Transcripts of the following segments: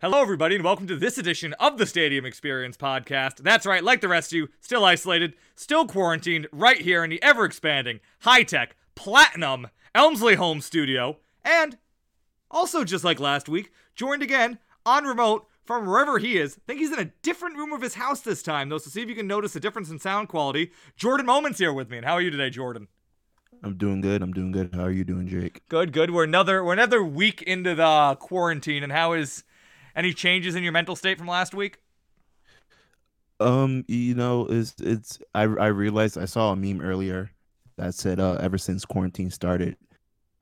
Hello, everybody, and welcome to this edition of the Stadium Experience podcast. That's right, like the rest of you, still isolated, still quarantined, right here in the ever expanding, high tech, platinum Elmsley home studio, and also just like last week, joined again on remote from wherever he is. I think he's in a different room of his house this time, though, so see if you can notice a difference in sound quality. Jordan Moments here with me, and how are you today, Jordan? I'm doing good. I'm doing good. How are you doing, Jake? Good, good. We're another we're another week into the quarantine, and how is any changes in your mental state from last week? Um, you know, it's it's I I realized I saw a meme earlier that said uh ever since quarantine started,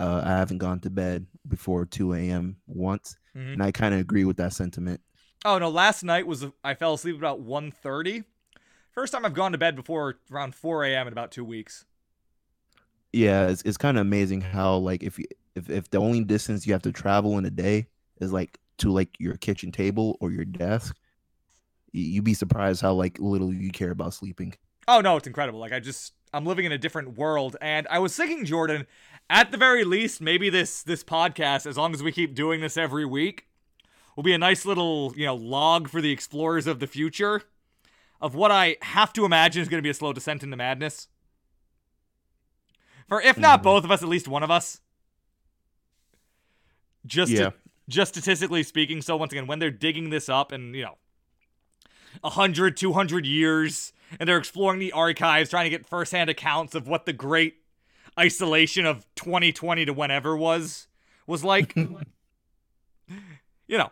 uh I haven't gone to bed before 2 a.m. once. Mhm. And I kind of agree with that sentiment. Oh no, last night was I fell asleep about 1.30. First time I've gone to bed before around 4 a.m. in about two weeks. Yeah, it's it's kind of amazing how like if you if if the only distance you have to travel in a day is like to like your kitchen table or your desk, you'd be surprised how like little you care about sleeping. Oh no, it's incredible. Like I just I'm living in a different world and I was thinking Jordan, at the very least maybe this this podcast as long as we keep doing this every week will be a nice little, you know, log for the explorers of the future of what I have to imagine is going to be a slow descent into madness. For if not Mhm. both of us, at least one of us. Just Yeah. Just statistically speaking, so once again, when they're digging this up and, you know, 100, 200 years, and they're exploring the archives, trying to get firsthand accounts of what the great isolation of 2020 to whenever was was like. you know,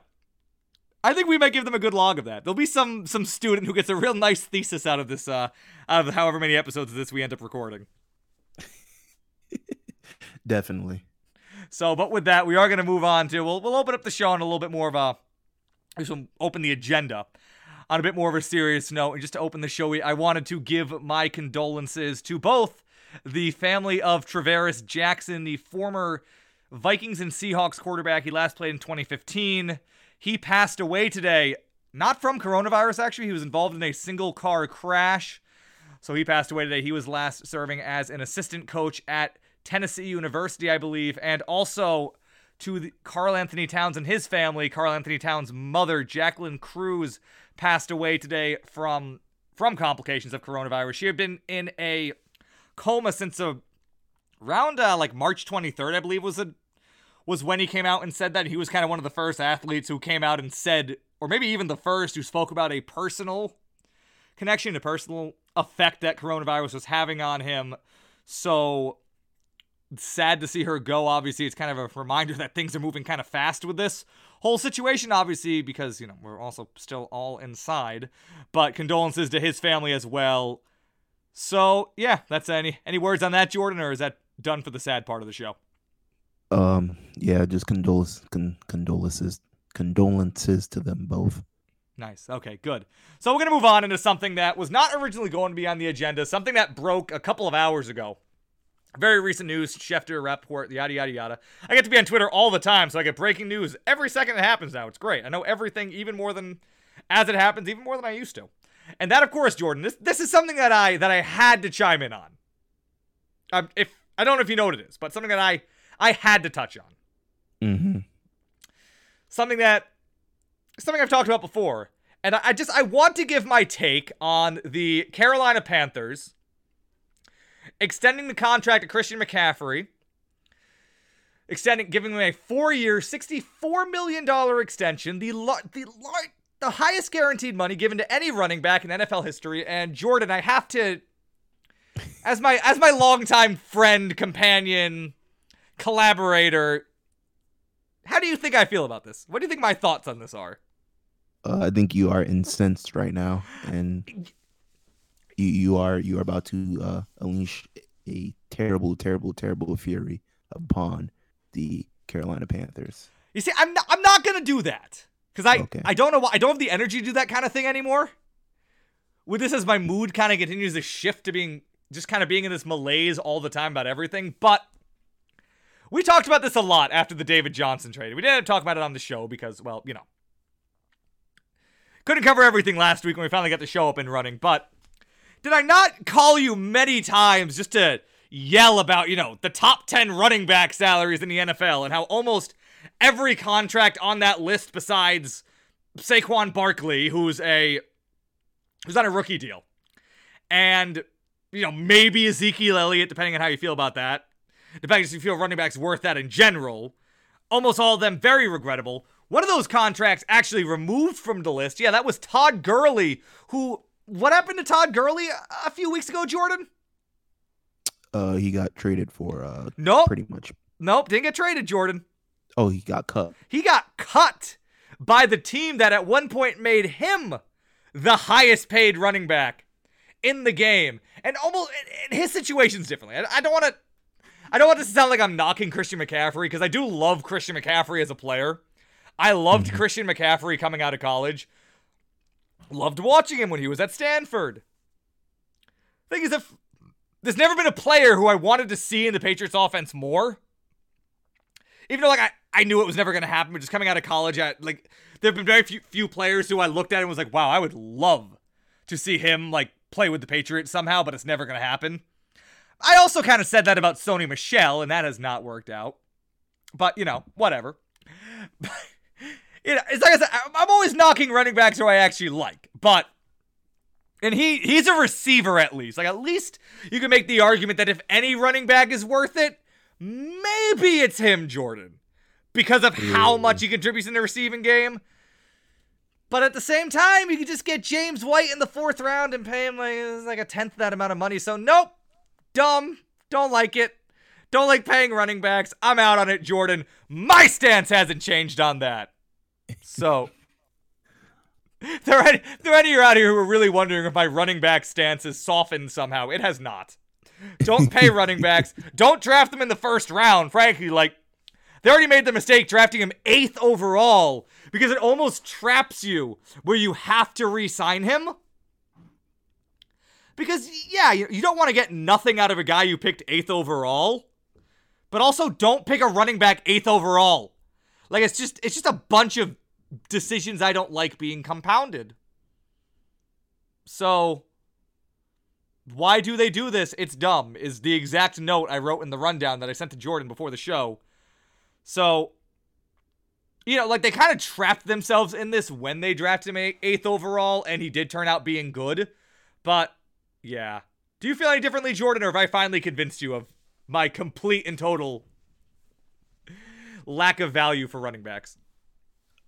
I think we might give them a good log of that. There'll be some some student who gets a real nice thesis out of this, uh, out of however many episodes of this we end up recording. Definitely. So, but with that, we are going to move on to we'll we'll open up the show on a little bit more of a. Just open the agenda on a bit more of a serious note, and just to open the show, I wanted to give my condolences to both the family of Tarvaris Jackson, the former Vikings and Seahawks quarterback. He last played in 2015. He passed away today, not from coronavirus. Actually, he was involved in a single car crash. So he passed away today. He was last serving as an assistant coach at Tennessee University, I believe, and also to Karl-Anthony Towns and his family. Karl-Anthony Towns' mother, Jacqueline Cruz, passed away today from from complications of coronavirus. She had been in a coma since a, around uh, like March 23rd, I believe was a was when he came out and said that he was kind of one of the first athletes who came out and said, or maybe even the first who spoke about a personal connection, a personal effect that coronavirus was having on him. So sad to see her go. Obviously, it's kind of a reminder that things are moving kind of fast with this whole situation, obviously, because, you know, we're also still all inside. But condolences to his family as well. So, yeah, that's any any words on that, Jordan, or is that done for the sad part of the show? Um, yeah, just condolences, con- condolences, condolences to them both. Nice. Okay, good. So we're going to move on into something that was not originally going to be on the agenda, something that broke a couple of hours ago. Very recent news, Schefter, Rapoport, yada, yada, yada. I get to be on Twitter all the time, so I get breaking news every second it happens now. It's great. I know everything even more than, as it happens, even more than I used to. And that, of course, Jordan, this, this is something that I that I had to chime in on. Um, if I don't know if you know what it is, but something that I I had to touch on. Mm-hmm. something that something I've talked about before. And I, I just I want to give my take on the Carolina Panthers extending the contract to Christian McCaffrey, extending giving him a four-year, sixty-four million dollar extension, the lar- the lar- the highest guaranteed money given to any running back in NFL history. And Jordan, I have to, as my as my longtime friend, companion, collaborator, how do you think I feel about this? What do you think my thoughts on this are? Uh, I think you are incensed right now, and you you are you are about to uh, unleash a terrible, terrible, terrible fury upon the Carolina Panthers. You see, I'm not, I'm not gonna do that because I Okay. I don't know why I don't have the energy to do that kind of thing anymore. With this as my mood kind of continues to shift to being just kind of being in this malaise all the time about everything, but. We talked about this a lot after the David Johnson trade. We didn't talk about it on the show because, well, you know, couldn't cover everything last week when we finally got the show up and running. But did I not call you many times just to yell about, you know, the top 10 running back salaries in the NFL and how almost every contract on that list besides Saquon Barkley, who's a who's on a rookie deal, and you know maybe Ezekiel Elliott, depending on how you feel about that. Depending if you feel running backs worth that in general. Almost all of them very regrettable. One of those contracts actually removed from the list. Yeah, that was Todd Gurley, who what happened to Todd Gurley a few weeks ago, Jordan? Uh, he got traded for uh, nope, pretty much. Nope, didn't get traded, Jordan. Oh, he got cut. He got cut by the team that at one point made him the highest paid running back in the game. And almost and his situation's differently. I, I don't want to I don't want this to sound like I'm knocking Christian McCaffrey because I do love Christian McCaffrey as a player. I loved mm-hmm. Christian McCaffrey coming out of college. Loved watching him when he was at Stanford. Thing is, if there's never been a player who I wanted to see in the Patriots offense more. Even though like I, I knew it was never gonna happen, but just coming out of college, I like there have been very few, few players who I looked at and was like, wow, I would love to see him like play with the Patriots somehow, but it's never gonna happen. I also kind of said that about Sony Michel, and that has not worked out. But you know, whatever. you know, it's like I said, I'm always knocking running backs who I actually like, but and he he's a receiver at least. Like at least you can make the argument that if any running back is worth it, maybe it's him, Jordan, because of how much he contributes in the receiving game. But at the same time, you could just get James White in the fourth round and pay him like, like a tenth that amount of money. So nope, dumb, don't like it. Don't like paying running backs. I'm out on it, Jordan. My stance hasn't changed on that. So, there are any, there are any out here who are really wondering if my running back stance is softened somehow. It has not. Don't pay running backs. Don't draft them in the first round. Frankly, like they already made the mistake drafting him eighth overall because it almost traps you where you have to re-sign him. Because yeah, you don't want to get nothing out of a guy you picked eighth overall but also don't pick a running back eighth overall. Like it's just it's just a bunch of decisions I don't like being compounded. So why do they do this? It's dumb. Is the exact note I wrote in the rundown that I sent to Jordan before the show. So you know, like they kind of trapped themselves in this when they drafted him eighth overall, and he did turn out being good. But yeah, do you feel any differently, Jordan, or have I finally convinced you of my complete and total lack of value for running backs.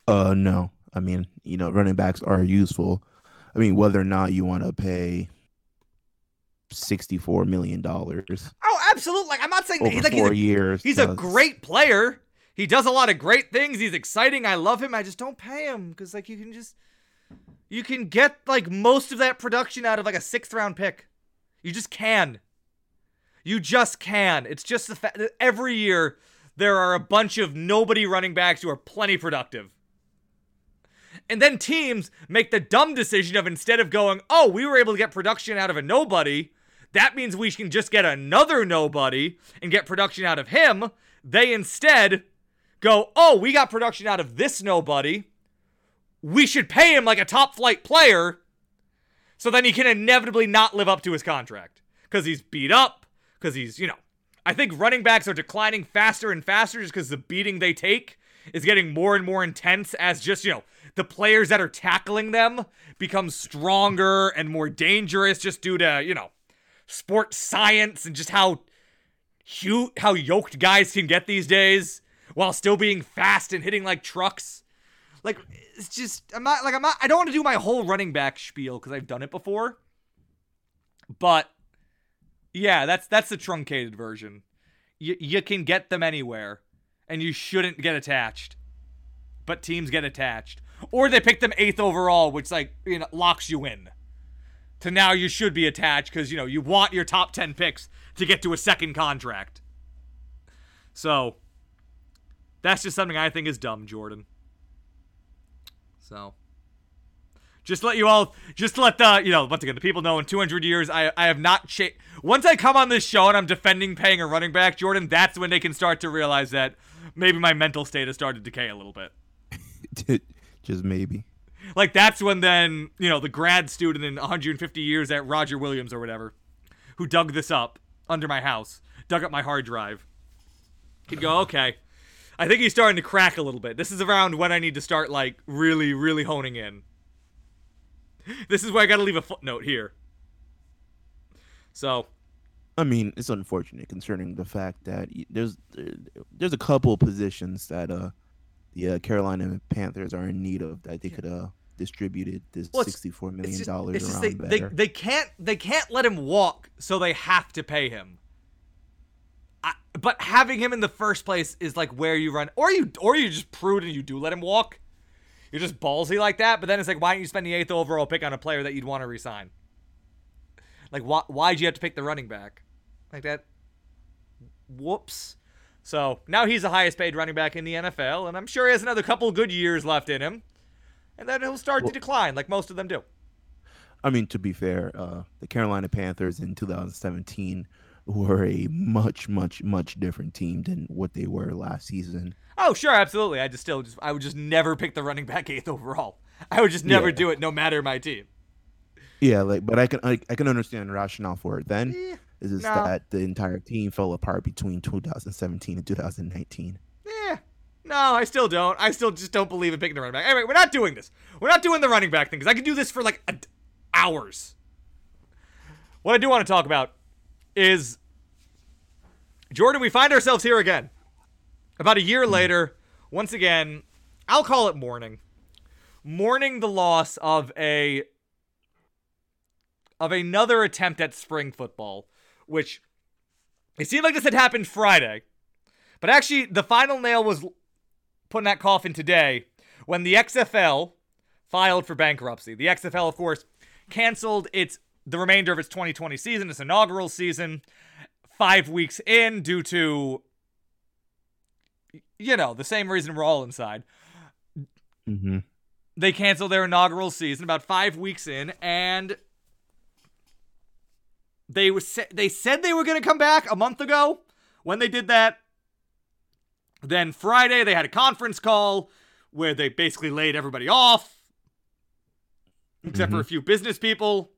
Uh, no. I mean, you know, running backs are useful. I mean, whether or not you want to pay sixty-four million dollars. Oh, absolutely! Like I'm not saying over he's like four he's a, years. He's a great player. He does a lot of great things. He's exciting. I love him. I just don't pay him because like you can just you can get like most of that production out of like a sixth round pick. You just can. You just can. It's just the fact that every year there are a bunch of nobody running backs who are plenty productive. And then teams make the dumb decision of instead of going, oh, we were able to get production out of a nobody, that means we can just get another nobody and get production out of him. They instead go, oh, we got production out of this nobody. We should pay him like a top flight player. So then he can inevitably not live up to his contract because he's beat up, because he's, you know, I think running backs are declining faster and faster just because the beating they take is getting more and more intense as just, you know, the players that are tackling them become stronger and more dangerous just due to, you know, sports science and just how hu- how yoked guys can get these days while still being fast and hitting like trucks. Like it's just I'm not like I'm not I don't want to do my whole running back spiel cuz I've done it before. But yeah, that's that's the truncated version. You you can get them anywhere, and you shouldn't get attached. But teams get attached, or they pick them eighth overall, which like you know locks you in. To now you should be attached because you know you want your top ten picks to get to a second contract. So that's just something I think is dumb, Jordan. So just let you all, just let the, you know, once again, the people know in 200 years, I, I have not changed. Once I come on this show and I'm defending paying a running back, Jordan, that's when they can start to realize that maybe my mental state has started to decay a little bit. just maybe. Like that's when then, you know, the grad student in 150 years at Roger Williams or whatever, who dug this up under my house, dug up my hard drive, could go, okay, I think he's starting to crack a little bit. This is around when I need to start like really, really honing in. This is where I got to leave a footnote here. So, I mean, it's unfortunate concerning the fact that there's there's a couple of positions that uh the uh, Carolina Panthers are in need of that they could uh distributed this Well, it's- sixty four it's million dollars around they, they better. they can't they can't let him walk, so they have to pay him. I, but having him in the first place is like where you run, or you or you just prude and you do let him walk. You're just ballsy like that, but then it's like, why don't you spend the eighth overall pick on a player that you'd want to resign? Like, why why'd you have to pick the running back like that? Whoops. So now he's the highest paid running back in the NFL, and I'm sure he has another couple good years left in him, and then he'll start Well- to decline like most of them do. I mean, to be fair, uh, the Carolina Panthers in 2017 were a much, much, much different team than what they were last season. Oh, sure, absolutely. I just still just I would just never pick the running back eighth overall. I would just never Yeah. do it, no matter my team. Yeah, like, but I can I, I can understand rationale for it. Then Eh, is just no. that the entire team fell apart between 2017 and 2019. Yeah. No, I still don't. I still just don't believe in picking the running back. Anyway, we're not doing this. We're not doing the running back thing because I could do this for like a, hours. What I do want to talk about is Jordan. We find ourselves here again. About a year hmm. later, once again, I'll call it mourning. Mourning the loss of a of another attempt at spring football, which it seemed like this had happened Friday. But actually, the final nail was put in that coffin today when the XFL filed for bankruptcy. The XFL, of course, canceled its the remainder of its 2020 season, its inaugural season, five weeks in due to you know the same reason we're all inside. Mm-hmm. They canceled their inaugural season about five weeks in, and they was sa- they said they were going to come back a month ago. When they did that, then Friday they had a conference call where they basically laid everybody off, except for mm-hmm. a few business people.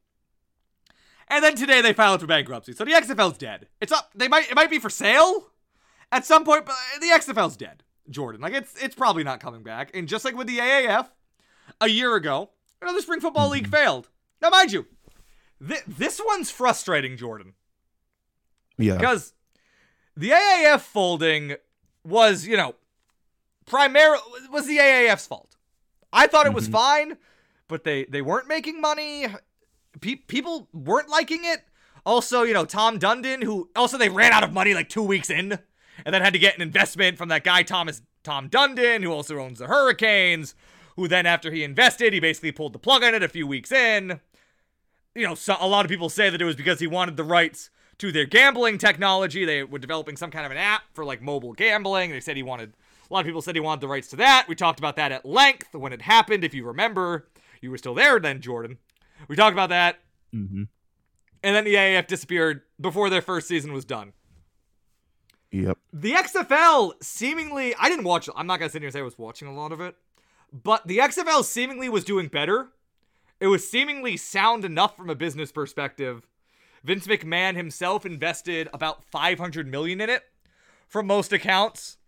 And then today they filed for bankruptcy. So the XFL's dead. It's up. They might it might be for sale at some point, but the XFL's dead. Jordan, like it's it's probably not coming back. And just like with the AAF, a year ago, another spring football league mm-hmm. failed. Now, mind you, th- this one's frustrating, Jordan, Yeah. because the AAF folding was, you know, primarily was the AAF's fault. I thought it was Mhm. fine, but they they weren't making money. Pe- people weren't liking it. Also, you know, Tom Dundon, who also they ran out of money like two weeks in, and then had to get an investment from that guy Thomas Tom Dundon, who also owns the Hurricanes. Who then, after he invested, he basically pulled the plug on it a few weeks in. You know, so a lot of people say that it was because he wanted the rights to their gambling technology. They were developing some kind of an app for like mobile gambling. They said he wanted. A lot of people said he wanted the rights to that. We talked about that at length when it happened. If you remember, you were still there then, Jordan. We talked about that, Mm-hmm. and then the AAF disappeared before their first season was done. Yep. The XFL seemingly, I didn't watch. I'm not gonna sit here and say I was watching a lot of it, but the XFL seemingly was doing better. It was seemingly sound enough from a business perspective. Vince McMahon himself invested about 500 million in it, from most accounts.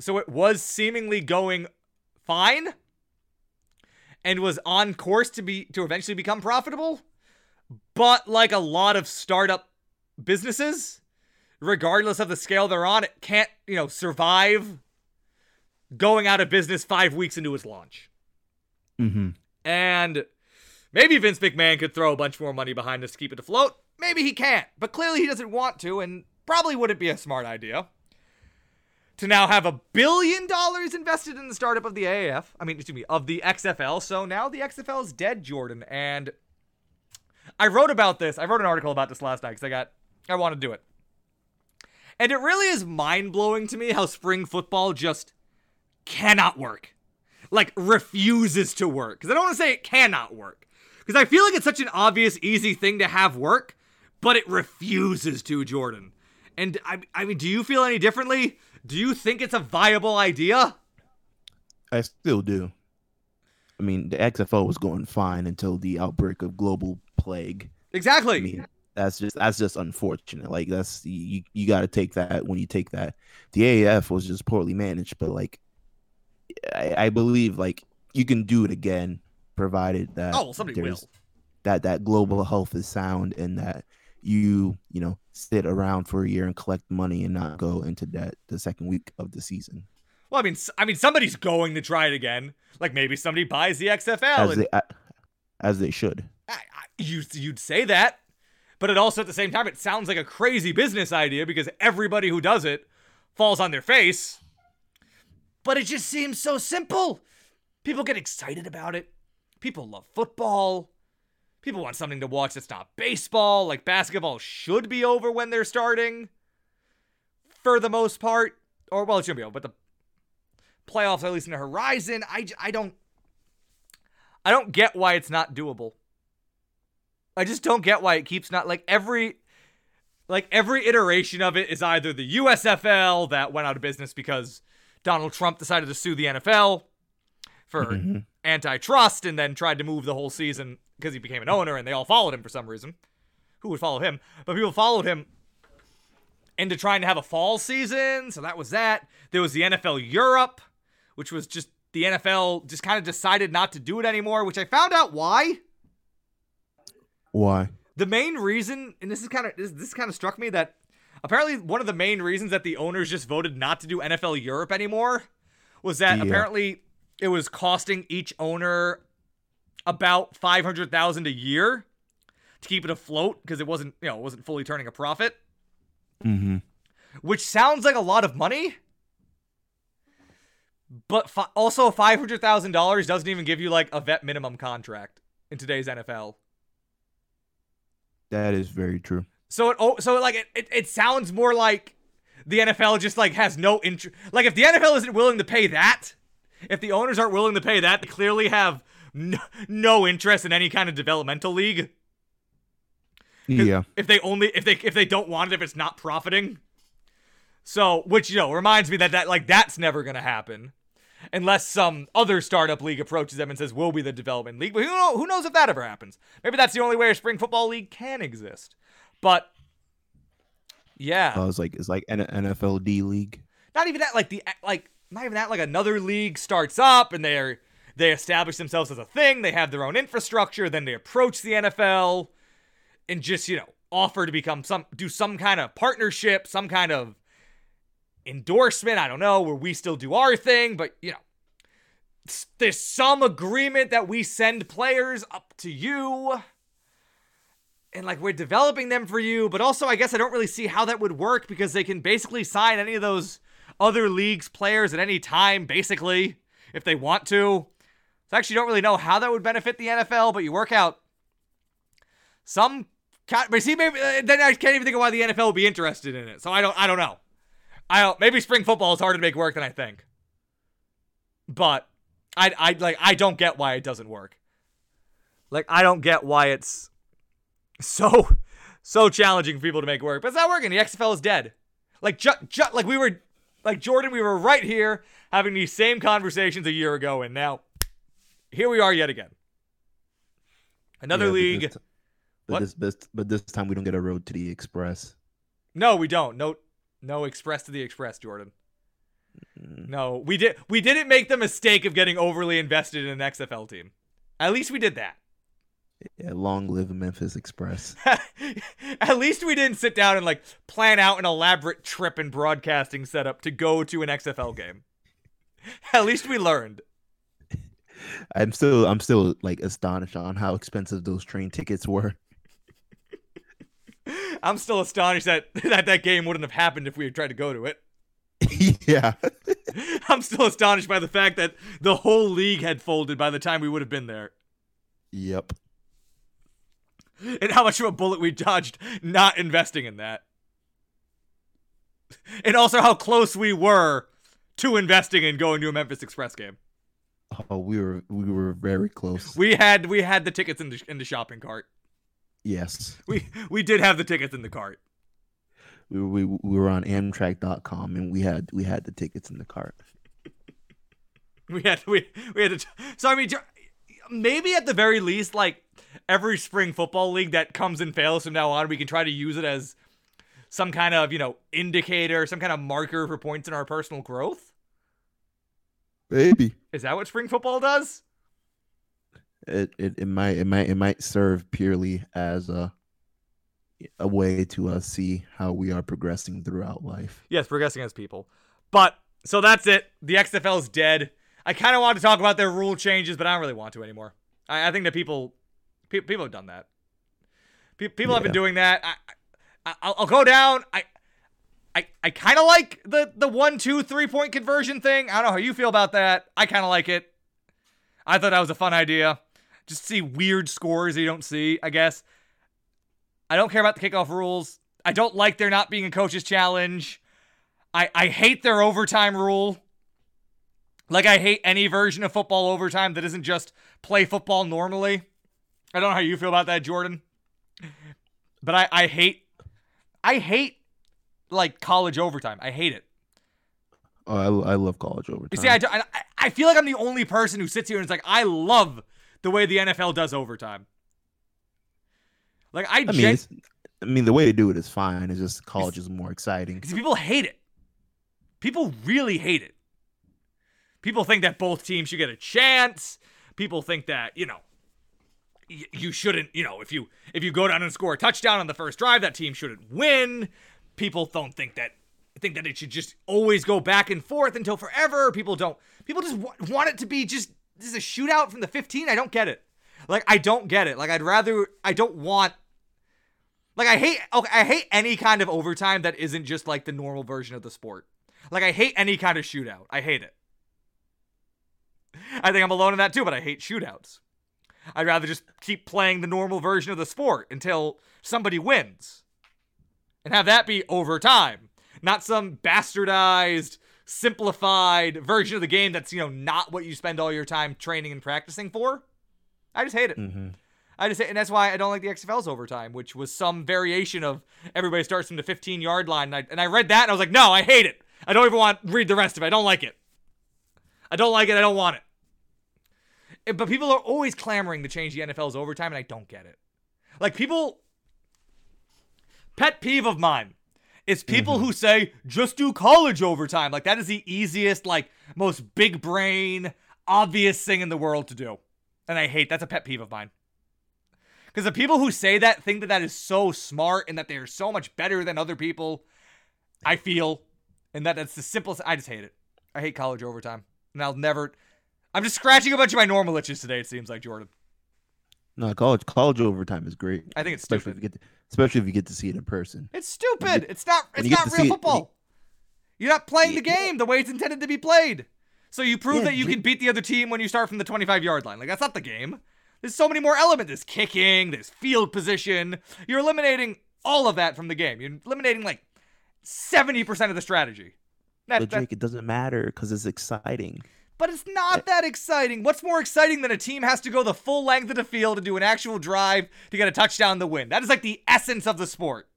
So it was seemingly going fine, and was on course to be to eventually become profitable. But like a lot of startup businesses, regardless of the scale they're on, it can't, you know, survive going out of business five weeks into its launch. Mm-hmm. And maybe Vince McMahon could throw a bunch more money behind this to keep it afloat. Maybe he can't, but clearly he doesn't want to, and probably wouldn't be a smart idea. To now have a billion dollars invested in the startup of the AAF, I mean, excuse me, of the XFL. So now the XFL is dead, Jordan. And I wrote about this. I wrote an article about this last night because I got, I want to do it. And it really is mind blowing to me how spring football just cannot work. Like, refuses to work. Because I don't want to say it cannot work. Because I feel like it's such an obvious, easy thing to have work, but it refuses to, Jordan. And I, I mean, do you feel any differently? Do you think it's a viable idea? I still do. I mean, the XFL was going fine until the outbreak of global plague. I Exactly. mean, that's just that's just unfortunate. Like that's you you got to take that when you take that. The AAF was just poorly managed, but like I, I believe like you can do it again, provided that Oh, well, somebody will. that that global health is sound and that you you know sit around for a year and collect money and not go into debt the second week of the season Well, I mean, I mean, somebody's going to try it again. Like maybe somebody buys the XFL, as and they as they should. I, I, you you'd say that, but it also at the same time it sounds like a crazy business idea because everybody who does it falls on their face. But it just seems so simple. People get excited about it. People love football. People want something to watch that's not baseball. Like basketball should be over when they're starting, for the most part. Or well, it shouldn't be over, but the playoffs at least in the horizon. I, I don't I don't get why it's not doable. I just don't get why it keeps not like every like every iteration of it is either the USFL that went out of business because Donald Trump decided to sue the NFL for Mhm. antitrust and then tried to move the whole season because he became an owner and they all followed him for some reason. Who would follow him? But people followed him into trying to have a fall season, so that was that. There was the NFL Europe, which was just the NFL just kind of decided not to do it anymore, which I found out why. Why? The main reason, and this is kind of this, this kind of struck me that apparently one of the main reasons that the owners just voted not to do NFL Europe anymore was that Yeah. apparently it was costing each owner about 500,000 a year to keep it afloat because it wasn't, you know, it wasn't fully turning a profit, Mm-hmm. which sounds like a lot of money. But fi- also $500,000 doesn't even give you like a vet minimum contract in today's NFL. That is very true. So it oh so like it, it, it sounds more like the NFL just like has no interest. Like if the NFL isn't willing to pay that, if the owners aren't willing to pay that, they clearly have no, no interest in any kind of developmental league. Yeah. If they only if they if they don't want it if it's not profiting. So, which you know reminds me that that like that's never gonna happen, unless some other startup league approaches them and says we'll be the development league. But who know, who knows if that ever happens? Maybe that's the only way a spring football league can exist. But yeah, Uh, it's like it's like N- NFLD league. not even that. Like the like not even that. Like another league starts up and they're they establish themselves as a thing. They have their own infrastructure. Then they approach the NFL and just you know offer to become some do some kind of partnership, some kind of endorsement. I don't know where we still do our thing, but you know. There's some agreement that we send players up to you and like we're developing them for you, but also I guess I don't really see how that would work because they can basically sign any of those other leagues players at any time, basically, if they want to. So I actually don't really know how that would benefit the NFL, but you work out some. But see, maybe uh, then I can't even think of why the NFL would be interested in it. So I don't. I don't know. I don't. Maybe spring football is harder to make work than I think. But I. I like. I don't get why it doesn't work. Like I don't get why it's so so challenging for people to make work. But it's not working. The XFL is dead. Like ju- ju- like we were like Jordan, we were right here having these same conversations a year ago, and now here we are yet again. Another Yeah, but league. This, but this, this but this time we don't get a road to the express. No, we don't. No, no express to the express, Jordan. Mm. No, we did. We didn't make the mistake of getting overly invested in an XFL team. At least we did that. Yeah, long live Memphis Express. At least we didn't sit down and like plan out an elaborate trip and broadcasting setup to go to an XFL game. At least we learned. I'm still I'm still like astonished on how expensive those train tickets were. I'm still astonished that that, that game wouldn't have happened if we had tried to go to it. yeah. I'm still astonished by the fact that the whole league had folded by the time we would have been there. Yep. And how much of a bullet we dodged not investing in that. And also how close we were to investing in going to a Memphis Express game. Oh, we were we were very close. We had we had the tickets in the in the shopping cart. yes. We we did have the tickets in the cart. We, we we were on Amtrak.com and we had we had the tickets in the cart. We had we we had to. So I mean, maybe at the very least, like every spring football league that comes and fails from now on, we can try to use it as some kind of, you know, indicator, some kind of marker for points in our personal growth? Maybe Is that what spring football does? it, it it might it might it might serve purely as a a way to uh, see how we are progressing throughout life. Yes, progressing as people. But so that's it. The XFL is dead. I kind of want to talk about their rule changes, but I don't really want to anymore. I, I think that people, pe- people have done that. Pe- people have been doing that. I, I, I'll, I'll go down. I, I, I kind of like the the one, two, three point conversion thing. I don't know how you feel about that. I kind of like it. I thought that was a fun idea. Just see weird scores that you don't see. I guess. I don't care about the kickoff rules. I don't like there not being a coach's challenge. I, I hate their overtime rule. Like I hate any version of football overtime that isn't just play football normally. I don't know how you feel about that, Jordan. But I, I hate I hate like college overtime. I hate it. Oh, I, I love college overtime. You see, I, I, I feel like I'm the only person who sits here and is like, I love the way the NFL does overtime. Like I, I mean, gen- I mean, the way they do it is fine. It's just college is more exciting. Because people hate it. People really hate it. People think that both teams should get a chance. People think that, you know, you shouldn't, you know, if you if you go down and score a touchdown on the first drive, that team shouldn't win. People don't think that think that it should just always go back and forth until forever. People don't people just wa- want it to be just this is a shootout from the 15. I don't get it. Like I don't get it. Like I'd rather I don't want like I hate okay, I hate any kind of overtime that isn't just like the normal version of the sport. Like I hate any kind of shootout. I hate it. I think I'm alone in that too, but I hate shootouts. I'd rather just keep playing the normal version of the sport until somebody wins. And have that be overtime, not some bastardized, simplified version of the game that's, you know, not what you spend all your time training and practicing for. I just hate it. hmm I just hate, and that's why I don't like the XFL's overtime, which was some variation of everybody starts from the 15 yard line. And I, and I read that and I was like, no, I hate it. I don't even want to read the rest of it. I don't like it. I don't like it. I don't want it. But people are always clamoring to change the NFL's overtime, and I don't get it. Like people, pet peeve of mine is people mm-hmm. who say just do college overtime. Like that is the easiest, like most big brain, obvious thing in the world to do, and I hate. That's a pet peeve of mine. Because the people who say that think that that is so smart and that they are so much better than other people. I feel, and that that's the simplest. I just hate it. I hate college overtime, and I'll never. I'm just scratching a bunch of my normal itches today. It seems like Jordan. No, college college overtime is great. I think it's especially stupid. if you get to, especially if you get to see it in person. It's stupid. It's not. It's not real see it- football. You're not playing the game the way it's intended to be played. So you prove Yeah, that you can beat the other team when you start from the 25 yard line. Like that's not the game. There's so many more elements. There's kicking. There's field position. You're eliminating all of that from the game. You're eliminating like 70% of the strategy. That, But that- Drake, it doesn't matter because it's exciting. But it's not that exciting. What's more exciting than a team has to go the full length of the field to do an actual drive to get a touchdown to win? That is like the essence of the sport.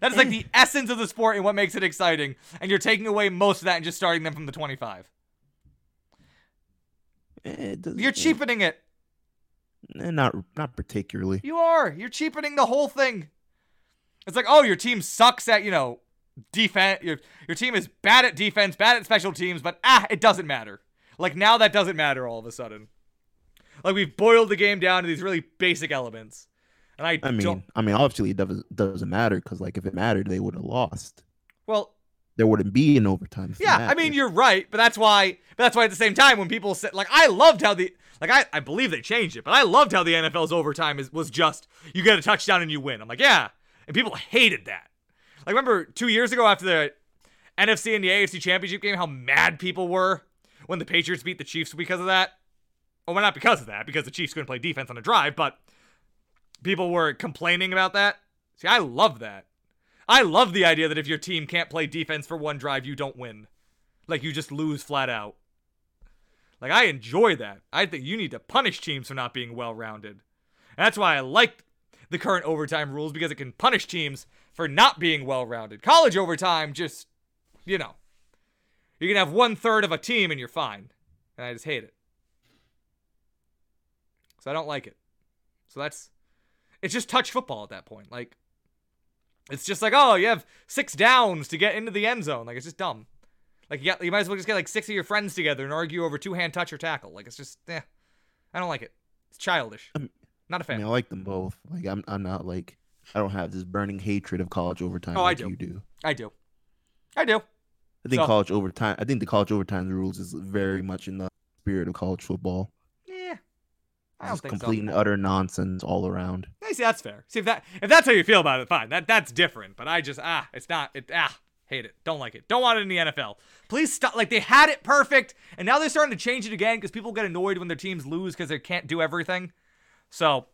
That is like the essence of the sport and what makes it exciting. And you're taking away most of that and just starting them from the 25. Eh, You're eh, cheapening it. eh, not not particularly. You are. You're cheapening the whole thing. It's like, oh, your team sucks at, you know, defense. Your, your team is bad at defense, bad at special teams, but ah, it doesn't matter. Like now that doesn't matter all of a sudden. Like we've boiled the game down to these really basic elements. And I, I don't mean, I mean, obviously it doesn't doesn't matter because like if it mattered, they would have lost. well, There wouldn't be an overtime. yeah, I mean you're right, but that's why but that's why at the same time when people say like I loved how the like I, I believe they changed it, but I loved how the NFL's overtime is was just you get a touchdown and you win. I'm like, yeah. And people hated that. Like remember 2 years ago after the NFC and the AFC championship game how mad people were when the Patriots beat the Chiefs because of that? Well, not because of that, because the Chiefs couldn't play defense on a drive, but people were complaining about that. See, I love that. I love the idea that if your team can't play defense for one drive, you don't win. Like you just lose flat out. Like I enjoy that. I think you need to punish teams for not being well rounded. And that's why I like the current overtime rules because it can punish teams for not being well rounded. College overtime, just, you know, you can have one third of a team and you're fine. And I just hate it. So I don't like it. So that's it's just touch football at that point. Like it's just like, oh, you have six downs to get into the end zone. Like it's just dumb. Like you, got, you might as well just get like six of your friends together and argue over two hand touch or tackle. Like it's just, eh, I don't like it. It's childish. I mean- Not a fan. mean, I like them both. Like I'm I'm not like I don't have this burning hatred of college overtime Oh, I like do. you do. I do. I do. I think So- college overtime. I think the college overtime rules is very much in the spirit of college football. Yeah. I don't complete so. and utter nonsense all around. I see that's fair. See if that if that's how you feel about it, fine. That that's different. But I just ah, it's not it ah, hate it. Don't like it. Don't want it in the NFL. Please stop. Like they had it perfect, and now they're starting to change it again because people get annoyed when their teams lose because they can't do everything. So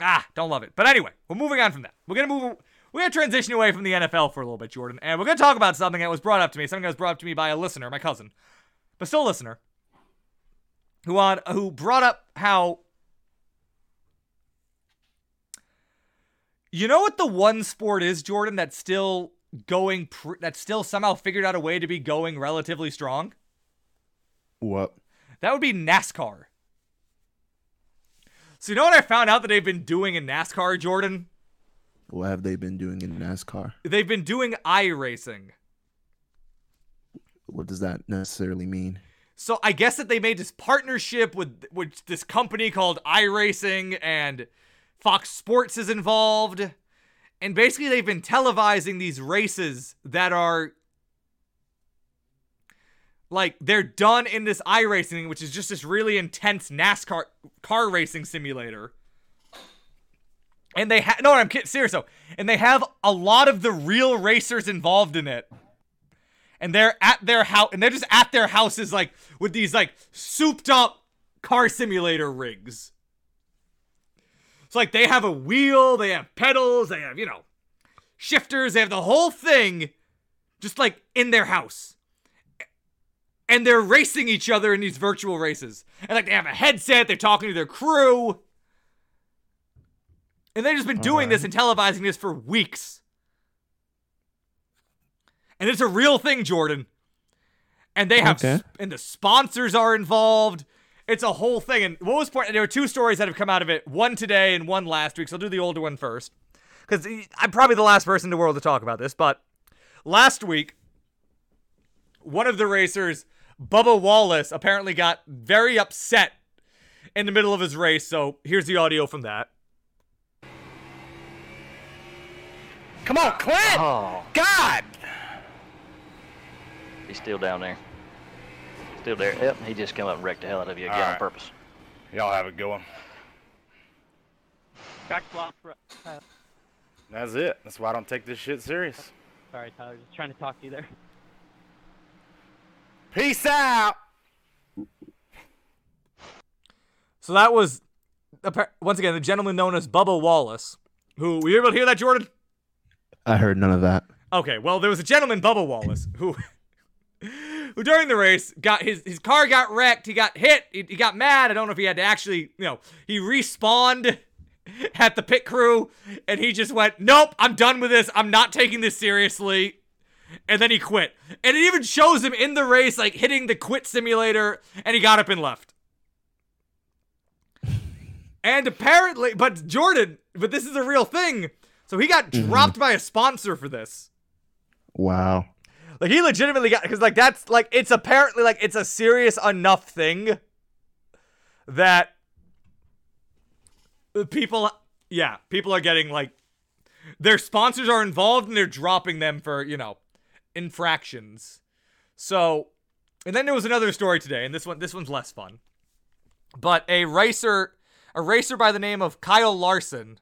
ah, don't love it. But anyway, we're moving on from that. We're gonna move. We're gonna transition away from the NFL for a little bit, Jordan, and we're gonna talk about something that was brought up to me. Something that was brought up to me by a listener, my cousin, but still a listener, who on who brought up how You know what the one sport is, Jordan, that's still going, pr- that's still somehow figured out a way to be going relatively strong? What? That would be NASCAR. So, you know what I found out that they've been doing in NASCAR, Jordan? What have they been doing in NASCAR? They've been doing iRacing. What does that necessarily mean? So, I guess that they made this partnership with, with this company called iRacing, and Fox Sports is involved. And basically, they've been televising these races that are like they're done in this iRacing, which is just this really intense NASCAR car racing simulator. And they have no, I'm kidding, serious though. And they have a lot of the real racers involved in it. And they're at their house, and they're just at their houses, like with these like souped up car simulator rigs. It's like they have a wheel, they have pedals, they have, you know, shifters, they have the whole thing just like in their house. And they're racing each other in these virtual races. And like they have a headset, they're talking to their crew. And they've just been doing this and televising this for weeks. And it's a real thing, Jordan. And they have, Okay. and the sponsors are involved. It's a whole thing. And what was point? There were two stories that have come out of it. One today and one last week. So I'll do the older one first, because I'm probably the last person in the world to talk about this. But last week, one of the racers, Bubba Wallace, apparently got very upset in the middle of his race. So here's the audio from that. Come on, Clint! Oh, God! he's still down there. Still there. Yep, he just come up and wrecked the hell out of you again on purpose. Y'all have a good one. flop. That's it. That's why I don't take this shit serious. sorry, Tyler. Just trying to talk to you there. Peace out! So that was once again the gentleman known as Bubba Wallace, who were you able to hear that, Jordan? I heard none of that. Okay, well there was a gentleman, Bubba Wallace, who who during the race got his his car got wrecked. He got hit. He, he got mad. I don't know if he had to actually, you know, he respawned at the pit crew, and he just went, "Nope, I'm done with this. I'm not taking this seriously." And then he quit. And it even shows him in the race, like hitting the quit simulator, and he got up and left. And apparently, but Jordan, but this is a real thing. So he got mm-hmm. dropped by a sponsor for this. Wow. Like he legitimately got because like that's like it's apparently like it's a serious enough thing that people yeah, people are getting like their sponsors are involved and they're dropping them for, you know, infractions. So and then there was another story today, and this one this one's less fun. But a racer a racer by the name of Kyle Larson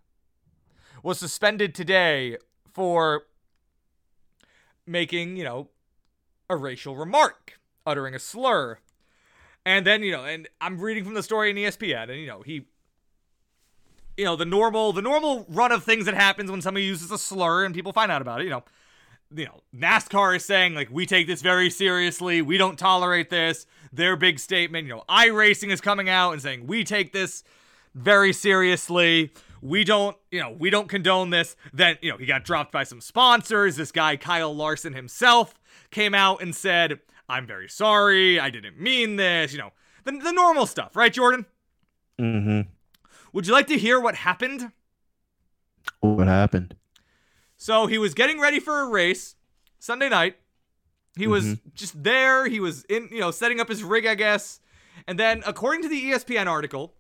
was suspended today for making, you know, a racial remark, uttering a slur. And then, you know, and I'm reading from the story in ESPN, and you know, he you know, the normal the normal run of things that happens when somebody uses a slur and people find out about it, you know. You know, NASCAR is saying like we take this very seriously. We don't tolerate this. Their big statement, you know, iRacing is coming out and saying we take this very seriously. We don't, you know, we don't condone this. Then, you know, he got dropped by some sponsors. This guy, Kyle Larson himself, came out and said, I'm very sorry. I didn't mean this. You know, the, the normal stuff, right, Jordan? Mm-hmm. Would you like to hear what happened? What happened? So he was getting ready for a race Sunday night. He was Mhm. just there. He was in, you know, setting up his rig, I guess. And then, according to the ESPN article,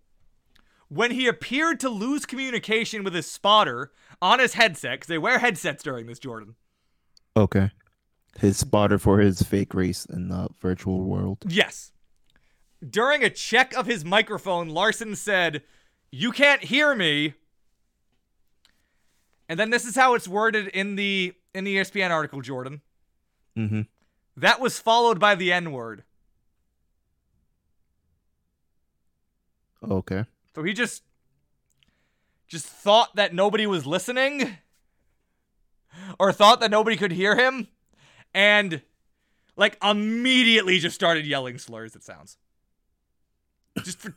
when he appeared to lose communication with his spotter on his headset, because they wear headsets during this, Jordan. Okay. His spotter for his fake race in the virtual world. Yes. During a check of his microphone, Larson said, "You can't hear me." And then this is how it's worded in the in the ESPN article, Jordan. Mm-hmm. That was followed by the N-word. Okay. So he just just thought that nobody was listening or thought that nobody could hear him and like immediately just started yelling slurs it sounds. Just for,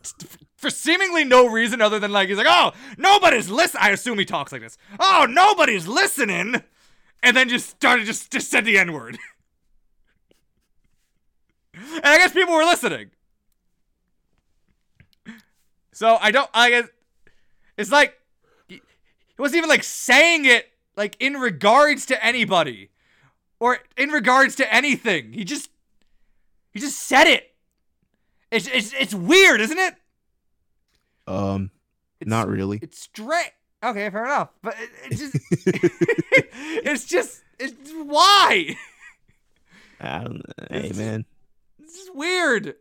for seemingly no reason other than like he's like, "Oh, nobody's listening." I assume he talks like this. "Oh, nobody's listening." And then just started just just said the N-word. and I guess people were listening. So I don't. I guess it's like he wasn't even like saying it like in regards to anybody or in regards to anything. He just he just said it. It's it's it's weird, isn't it? Um, It's, not really. It's straight. Okay, fair enough. But it, it's just it's just it's why. I don't, hey It's- man. It's just weird.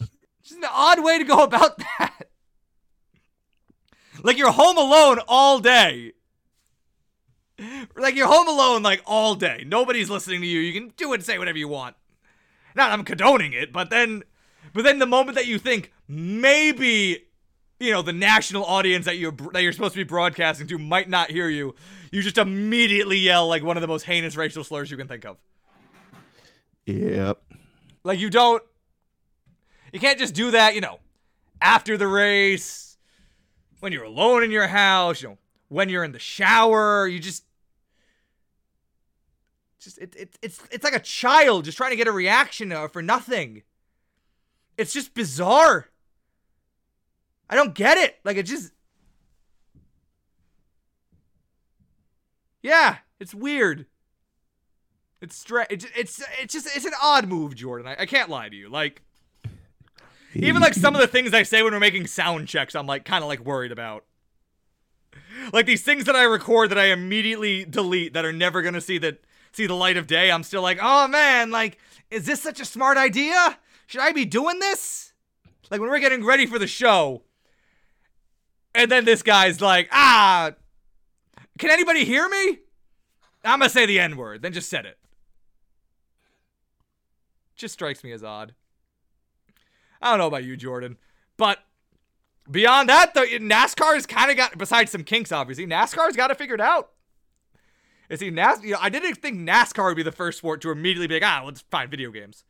It's just an odd way to go about that. Like you're home alone all day. Like you're home alone like all day. Nobody's listening to you. You can do and say whatever you want. Not I'm condoning it, but then but then the moment that you think maybe you know the national audience that you're that you're supposed to be broadcasting to might not hear you, you just immediately yell like one of the most heinous racial slurs you can think of. Yep. Like you don't you can't just do that, you know, after the race, when you're alone in your house, you know, when you're in the shower, you just just it, it it's it's like a child just trying to get a reaction uh, for nothing. It's just bizarre. I don't get it. Like it just Yeah, it's weird. It's stra- it's it's it's just it's an odd move, Jordan. I, I can't lie to you. Like even like some of the things I say when we're making sound checks, I'm like kind of like worried about. Like these things that I record that I immediately delete that are never gonna see the see the light of day. I'm still like, oh man, like is this such a smart idea? Should I be doing this? Like when we're getting ready for the show, and then this guy's like, ah, can anybody hear me? I'm gonna say the N word, then just said it. Just strikes me as odd. I don't know about you, Jordan, but beyond that, though, NASCAR's kind of got, besides some kinks, obviously, NASCAR's got it figured out. You see, NAS, you know, I didn't think NASCAR would be the first sport to immediately be like, ah, let's find video games.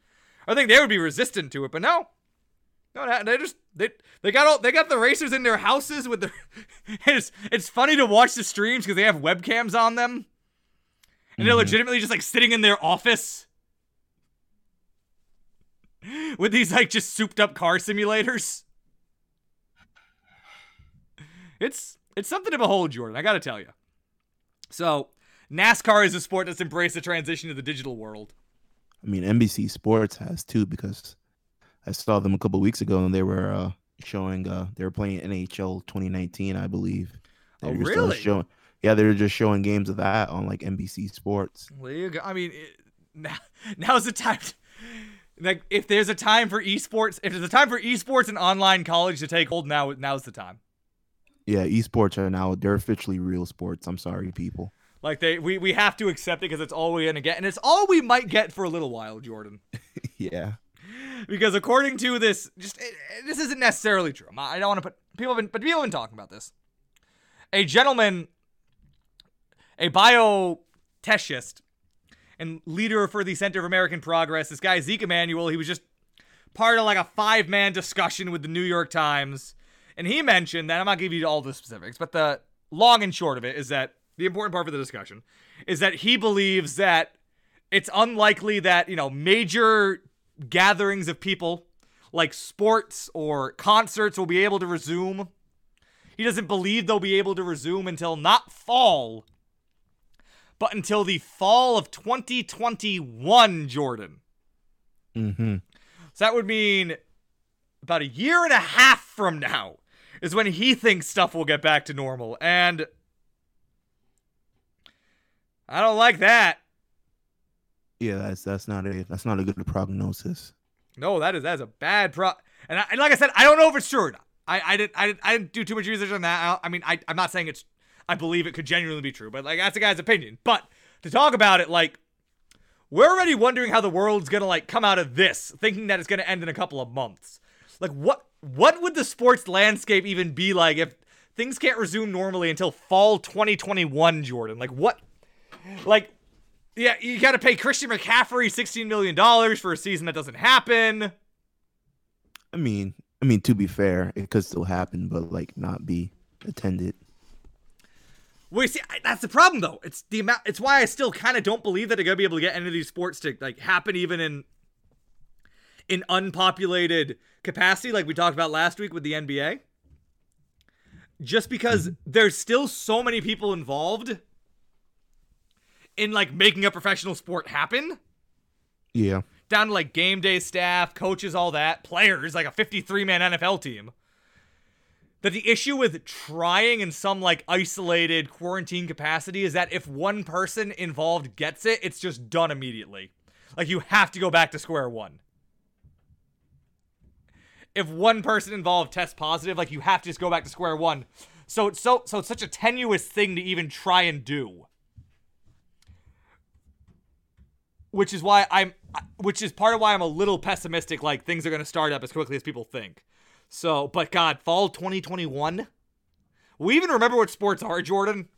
I think they would be resistant to it, but no, no, they just they they got all they got the racers in their houses with their. it's it's funny to watch the streams because they have webcams on them, and they're Mhm. legitimately just like sitting in their office with these like just souped up car simulators. It's it's something to behold, Jordan. I gotta tell you. So NASCAR is a sport that's embraced the transition to the digital world. I mean, NBC Sports has too because I saw them a couple weeks ago and they were uh, showing uh, they were playing NHL 2019, I believe. They Oh, uh, really? showing, yeah, they were just showing games of that on like NBC Sports. Well, there you go. I mean, it, now now's the time. To, like, if there's a time for esports, if there's a time for esports and online college to take hold, now now's the time. Yeah, esports are now they're officially real sports. I'm sorry, people. Like they, we we have to accept it because it's all we're gonna get, and it's all we might get for a little while, Jordan. yeah. because according to this, just it, it- this isn't necessarily true. I'm I don't want to put people have been, but people have been talking about this. A gentleman, a bioethicist and leader for the Center of American Progress, this guy Zeke Emanuel, he was just part of like a five-man discussion with the New York Times, and he mentioned that I'm not giving you all the specifics, but the long and short of it is that the important part for the discussion is that he believes that it's unlikely that you know major gatherings of people like sports or concerts will be able to resume He doesn't believe they'll be able to resume until not fall, but until the fall of 2021, Jordan. Mm-hmm. So that would mean about a year and a half from now is when he thinks stuff will get back to normal. And I don't like that. Yeah, that's that's not a that's not a good prognosis. No, that is that is a bad pro. And, I, and like I said, I don't know if it's true. Or not. I I didn't I didn't, I didn't do too much research on that. I, I mean, I I'm not saying it's. I believe it could genuinely be true, but like that's a guy's opinion. But to talk about it, like we're already wondering how the world's gonna like come out of this, thinking that it's gonna end in a couple of months. Like what what would the sports landscape even be like if things can't resume normally until fall 2021, Jordan? Like what? Like yeah, you got to pay Christian McCaffrey 16 million dollars for a season that doesn't happen. I mean, I mean to be fair, it could still happen, but like not be attended. Well, you see, I- that's the problem though. It's the amount. It's why I still kind of don't believe that they're gonna be able to get any of these sports to like happen even in in unpopulated capacity, like we talked about last week with the NBA. Just because mm-hmm. there's still so many people involved in like making a professional sport happen, Yeah. down to like game day staff, coaches, all that, players, like a 53 man NFL team. That the issue with trying in some like isolated quarantine capacity is that if one person involved gets it, it's just done immediately. Like you have to go back to square one. If one person involved tests positive, like you have to just go back to square one. So it's so so it's such a tenuous thing to even try and do. Which is why I'm which is part of why I'm a little pessimistic like things are going to start up as quickly as people think. So, but god, fall 2021? We even remember what sports are, Jordan?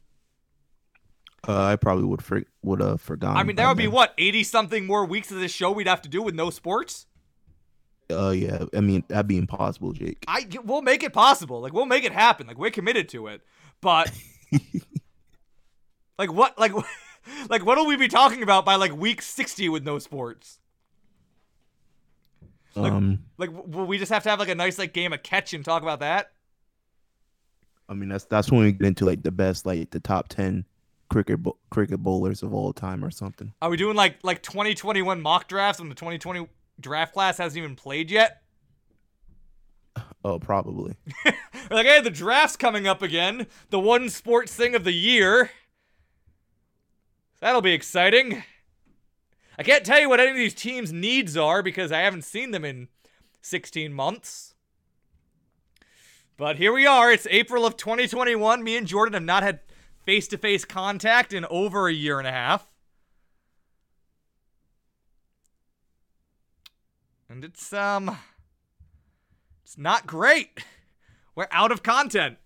Uh, I probably would for, would have forgotten. I mean, that would be then. what 80 something more weeks of this show we'd have to do with no sports? Uh, yeah. I mean, that'd be impossible, Jake. I we'll make it possible. Like we'll make it happen. Like we're committed to it. But like what like like what will we be talking about by like week 60 with no sports? Like- um, Like will we just have to have like a nice like game of catch and talk about that? I mean, that's that's when we get into like the best, like the top ten cricket bo- cricket bowlers of all time or something. Are we doing like like 2021 mock drafts when the 2020 draft class hasn't even played yet? Oh, probably. Like, hey, the draft's coming up again. The one sports thing of the year. That'll be exciting. I can't tell you what any of these teams' needs are because I haven't seen them in 16 months. But here we are. It's April of 2021. Me and Jordan have not had face to face contact in over a year and a half. And it's, um, it's not great. We're out of content.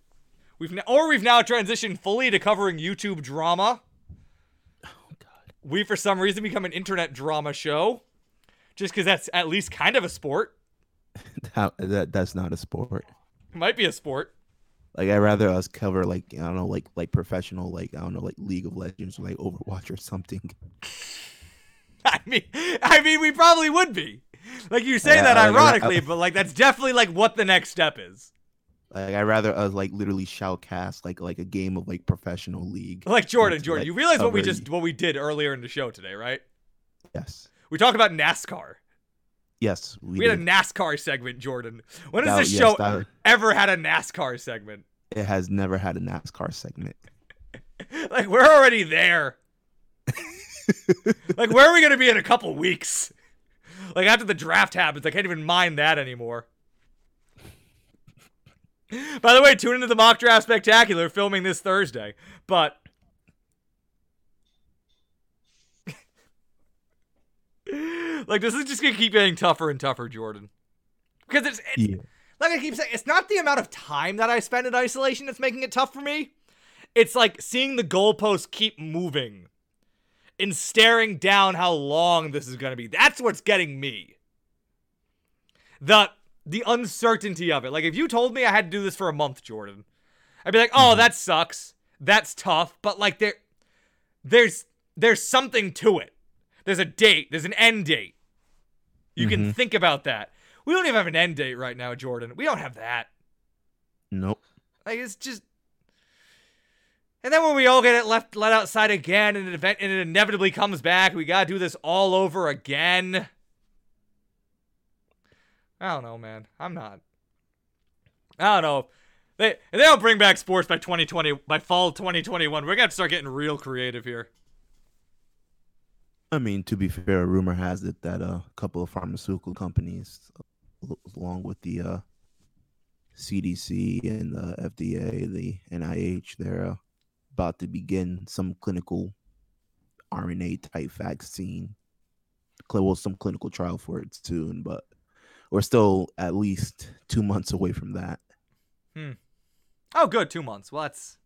We've n- or we've now transitioned fully to covering YouTube drama. We, for some reason, become an internet drama show, just because that's at least kind of a sport. That, that that's not a sport. It might be a sport. Like I'd rather us cover like I don't know, like like professional, like I don't know, like League of Legends or like Overwatch or something. I mean, I mean, we probably would be. Like you say Yeah, that like, I- ironically, I- but like that's definitely like what the next step is. Like I'd rather us like literally shoutcast like like a game of like professional league. Like Jordan, to, Jordan, like, you realize what we just what we did earlier in the show today, right? Yes, We talked about NASCAR. yes, we, We, had a. NASCAR segment, Jordan. When has That- this yes, show that- ever had a NASCAR segment? it has never had a NASCAR segment. Like we're already there. like where are we gonna be in a couple weeks? Like after the draft happens, I can't even mind that anymore. By the way, tune into the mock draft spectacular filming this Thursday. But like this is just gonna keep getting tougher and tougher, Jordan. Because it's, it's Yeah, like I keep saying, it's not the amount of time that I spend in isolation that's making it tough for me. It's like seeing the goalposts keep moving and staring down how long this is going to be. That's what's getting me. The the uncertainty of it. Like if you told me I had to do this for a month, Jordan, I'd be like, "Oh, mm-hmm. that sucks. That's tough." But like there there's there's something to it. There's a date, there's an end date. You can mm-hmm. think about that. We don't even have an end date right now, Jordan. We don't have that. nope. Like it's just. And then when we all get it left let outside again, and it event and it inevitably comes back, we gotta do this all over again. I don't know, man. I'm not. I don't know. They they don't bring back sports by 2020 by fall 2021. We're gonna start getting real creative here. I mean, to be fair, a rumor has it that a couple of pharmaceutical companies, along with the uh, CDC and the FDA, the NIH, they're uh, about to begin some clinical RNA type vaccine. Well, some clinical trial for it soon, but we're still at least two months away from that. Hmm. Oh, good, two months. Well, that's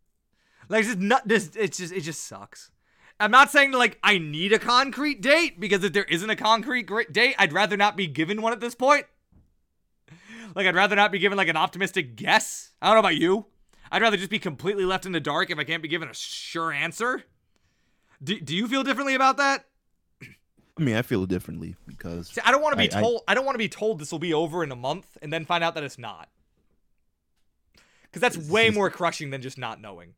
like it's just not. This it's just it just sucks. I'm not saying like I need a concrete date because if there isn't a concrete date, I'd rather not be given one at this point. Like I'd rather not be given like an optimistic guess. I don't know about you. I'd rather just be completely left in the dark if I can't be given a sure answer. Do, do you feel differently about that? I mean, I feel differently because See, I don't want to be I- I- told. I, don't want to be told this will be over in a month and then find out that it's not. Because that's way more crushing than just not knowing.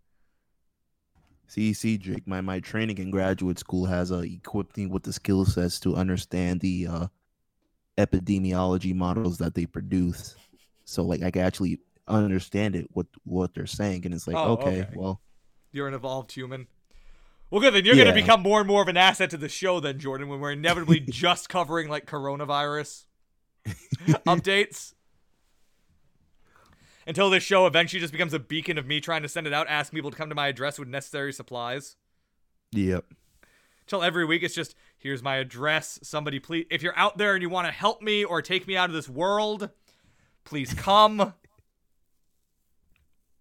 See, see, Drake, my, my training in graduate school has uh, equipped me with the skill sets to understand the uh, epidemiology models that they produce. So, like, I can actually understand it, what what they're saying, and it's like, Oh, okay, okay. well, You're an evolved human. Well, good. Then you're going to become more and more of an asset to the show, then, Jordan, when we're inevitably just covering like coronavirus updates. Until this show eventually just becomes a beacon of me trying to send it out, asking people to come to my address with necessary supplies. yep. Until every week it's just, here's my address. Somebody please, if you're out there and you want to help me or take me out of this world, please come.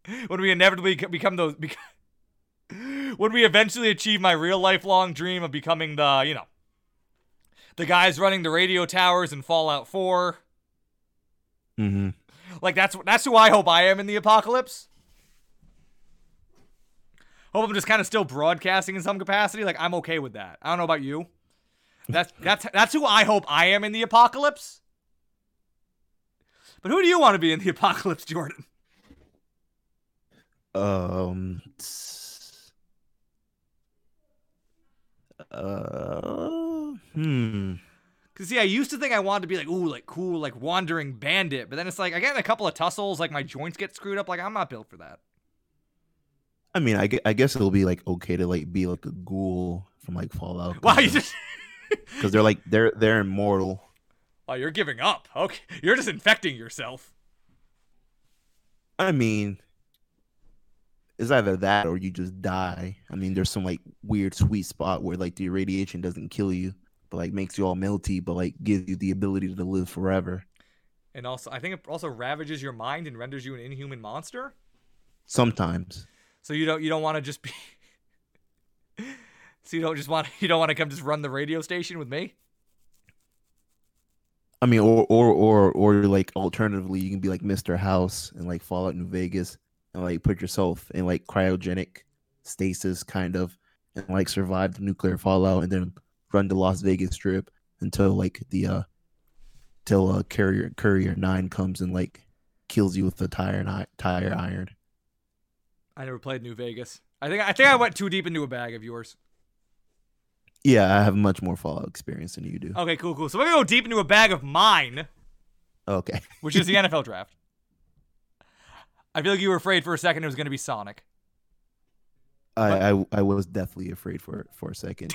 when we inevitably become those, when we eventually achieve my real lifelong dream of becoming the, you know, the guys running the radio towers in Fallout 4. Mm-hmm. Like that's that's who I hope I am in the apocalypse. Hope I'm just kind of still broadcasting in some capacity. Like I'm okay with that. I don't know about you. That's that's that's who I hope I am in the apocalypse. But who do you want to be in the apocalypse, Jordan? Um. Uh. Hmm. Cause see, I used to think I wanted to be like, ooh, like cool, like wandering bandit. But then it's like I get in a couple of tussles, like my joints get screwed up. Like I'm not built for that. I mean, I, I guess it'll be like okay to like be like a ghoul from like Fallout. Wow, you just because they're like they're they're immortal. oh, you're giving up. Okay, you're just infecting yourself. I mean, it's either that or you just die. I mean, there's some like weird sweet spot where like the irradiation doesn't kill you, but like makes you all melty, but like gives you the ability to live forever. And also, I think it also ravages your mind and renders you an inhuman monster. Sometimes. So you don't you don't want to just be. so you don't just want you don't want to come just run the radio station with me. I mean, or or or or like alternatively, you can be like Mr. House and like Fallout New Vegas and like put yourself in like cryogenic stasis kind of and like survive the nuclear fallout and then run the Las Vegas strip until like the uh till uh courier courier nine comes and like kills you with the tire and i- tire iron. I never played New Vegas. I think I think I went too deep into a bag of yours. Yeah, I have much more Fallout experience than you do. Okay, cool, cool. So we're gonna go deep into a bag of mine, Okay. which is the NFL draft. I feel like you were afraid for a second it was gonna be Sonic. I, I I was definitely afraid for for a second.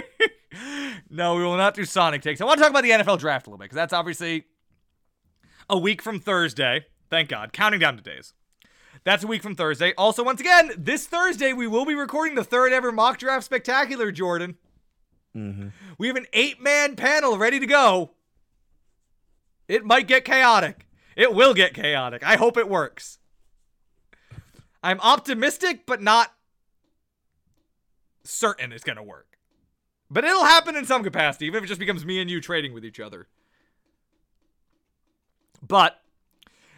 no, we will not do Sonic takes. I want to talk about the NFL draft a little bit because that's obviously a week from Thursday. Thank God. Counting down to days. That's a week from Thursday. Also, once again, this Thursday we will be recording the third ever mock draft spectacular, Jordan. hmm We have an eight man panel ready to go. It might get chaotic. It will get chaotic. I hope it works. I'm optimistic, but not certain it's going to work. But it'll happen in some capacity, even if it just becomes me and you trading with each other. But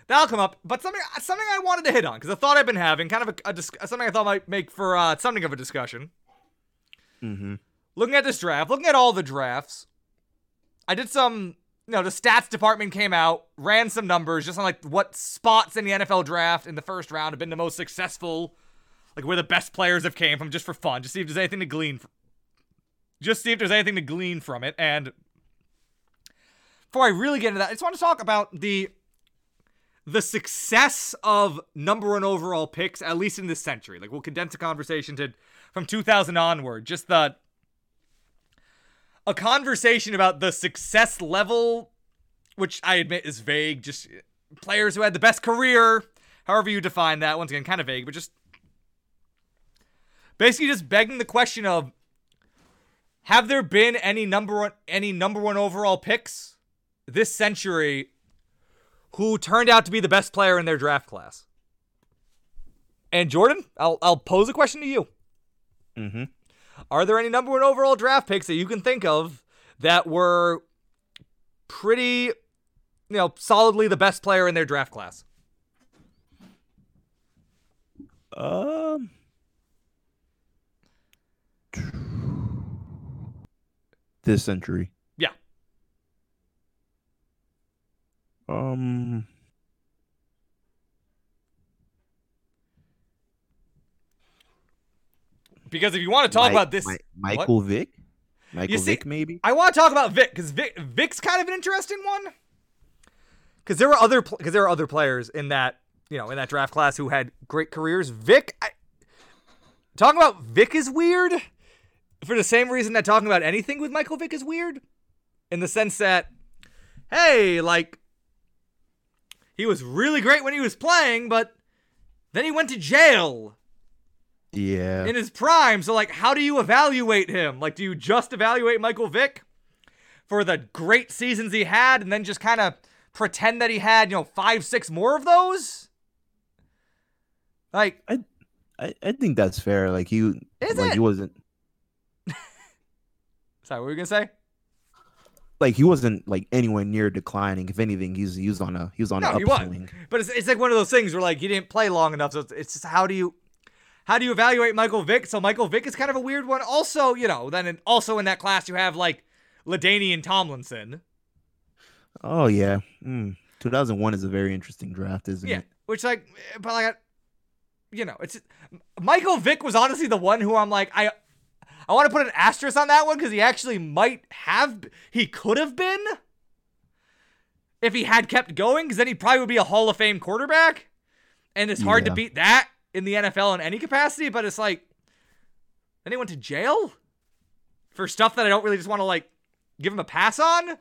that'll come up. But something something I wanted to hit on because a thought I've been having, kind of a, a dis- something I thought might make for uh, something of a discussion hmm looking at this draft, looking at all the drafts, I did some you know, the stats department came out, ran some numbers just on like what spots in the NFL draft in the first round have been the most successful, like where the best players have came from, just for fun, just see if there's anything to glean. From, just see if there's anything to glean from it. And before I really get into that, I just want to talk about the the success of number one overall picks, at least in this century. Like we'll condense the conversation to from 2000 onward. Just the a conversation about the success level, which I admit is vague. Just players who had the best career, however you define that. Once again, kind of vague, but just basically just begging the question of have there been any number one any number one overall picks this century who turned out to be the best player in their draft class? And Jordan, I'll I'll pose a question to you. Mm-hmm. Are there any number one overall draft picks that you can think of that were pretty, you know, solidly the best player in their draft class? Um. This century. Yeah. Um. Because if you want to talk Mi- about this, Mi- Michael Vick. Michael see- Vick, maybe. I want to talk about Vick because Vick, Vick's kind of an interesting one. Because there were other because there were other players in that you know in that draft class who had great careers. Vick, I, talking about Vick is weird for the same reason that talking about anything with Michael Vick is weird, in the sense that hey, like he was really great when he was playing, but then he went to jail Yeah. in his prime. So, like, how do you evaluate him? Like, do you just evaluate Michael Vick for the great seasons he had and then just kind of pretend that he had, you know, five, six more of those? Like, I, I think that's fair. Like he, Is like it? he wasn't, sorry, what were you gonna say? like he wasn't like anywhere near declining. If anything, he's he was on a he was on No, an he was. upswing. But it's, it's like one of those things where like he didn't play long enough. So it's, it's just how do you how do you evaluate Michael Vick? So Michael Vick is kind of a weird one. Also, you know, then in, also in that class you have like LaDainian and Tomlinson. Oh yeah. Mm. 2001 is a very interesting draft, isn't Yeah, it? which like, but like, you know, it's Michael Vick was honestly the one who I'm like, I, I want to put an asterisk on that one because he actually might have, he could have been, if he had kept going, because then he probably would be a Hall of Fame quarterback, and it's hard to beat that in the NFL in any capacity. But it's like, then he went to jail for stuff that I don't really just want to like give him a pass on.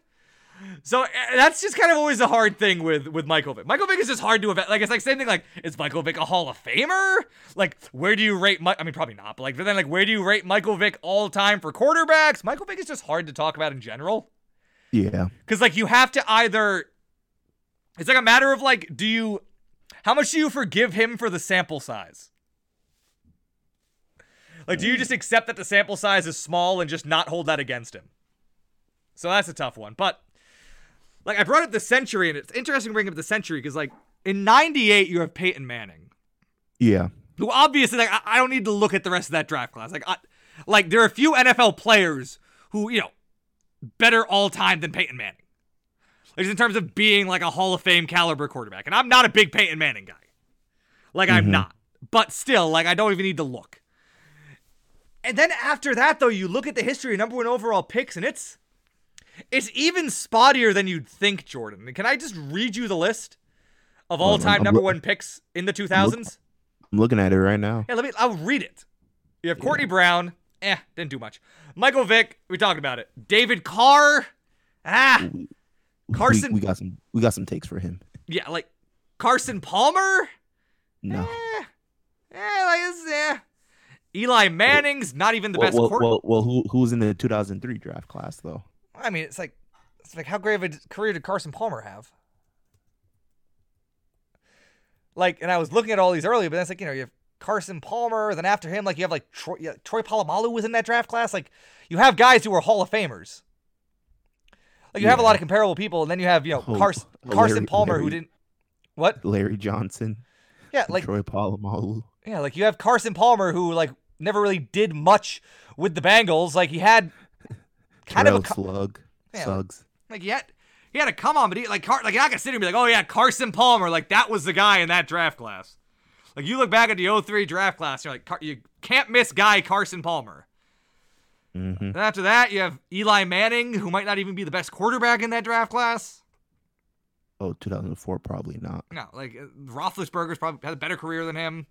So uh, that's just kind of always a hard thing with with Michael Vick. Michael Vick is just hard to event. Like it's like same thing. Like is Michael Vick a Hall of Famer? Like where do you rate? Mi- I mean probably not. But like but then like where do you rate Michael Vick all time for quarterbacks? Michael Vick is just hard to talk about in general Yeah. because like you have to either. It's like a matter of like do you, how much do you forgive him for the sample size? Like, do you just accept that the sample size is small and just not hold that against him? So that's a tough one. But like I brought up the century, and it's interesting to bring up the century because like in '98 you have Peyton Manning, Yeah. who obviously like I, I don't need to look at the rest of that draft class. Like, I, like there are a few NFL players who you know better all time than Peyton Manning. Like just in terms of being like a Hall of Fame caliber quarterback, and I'm not a big Peyton Manning guy. Like I'm Mhm. not, but still, like I don't even need to look. And then after that, though, you look at the history of number one overall picks, and it's it's even spottier than you'd think, Jordan. Can I just read you the list of Um, all time number loo- one picks in the 2000s? I'm looking at it right now. Yeah, let me. I'll read it. You have Courtney Brown. Eh, didn't do much. Michael Vick. We talked about it. David Carr. Ah, Carson- We, we got some we got some takes for him. yeah, like Carson Palmer. No. Eh, eh, like this. Eh. Eli Manning's not even the well, best. well, court- well, well, who who's in the 2003 draft class though? I mean, it's like, it's like how great of a career did Carson Palmer have? Like, and I was looking at all these earlier, but then it's like you know you have Carson Palmer, then after him, like you have like Troy, yeah, Troy Polamalu was in that draft class. Like, you have guys who are Hall of Famers. Like you have a lot of comparable people, and then you have you know Oh, Carson Carson Larry- Palmer who didn't. What? Larry Johnson, Yeah, like Troy Polamalu. yeah, like you have Carson Palmer who like never really did much with the Bengals. Like he had kind Terrell of a Slug, Yeah, Suggs. Like he had, he had to come on, but he like Car- like you're not gonna sit here and be like, oh yeah, Carson Palmer, like that was the guy in that draft class. Like you look back at the 03 draft class, you're like, Car- you can't miss guy Carson Palmer. Hmm Then after that, you have Eli Manning, who might not even be the best quarterback in that draft class. Oh, 2004, probably not. No, like uh, Roethlisberger's probably had a better career than him.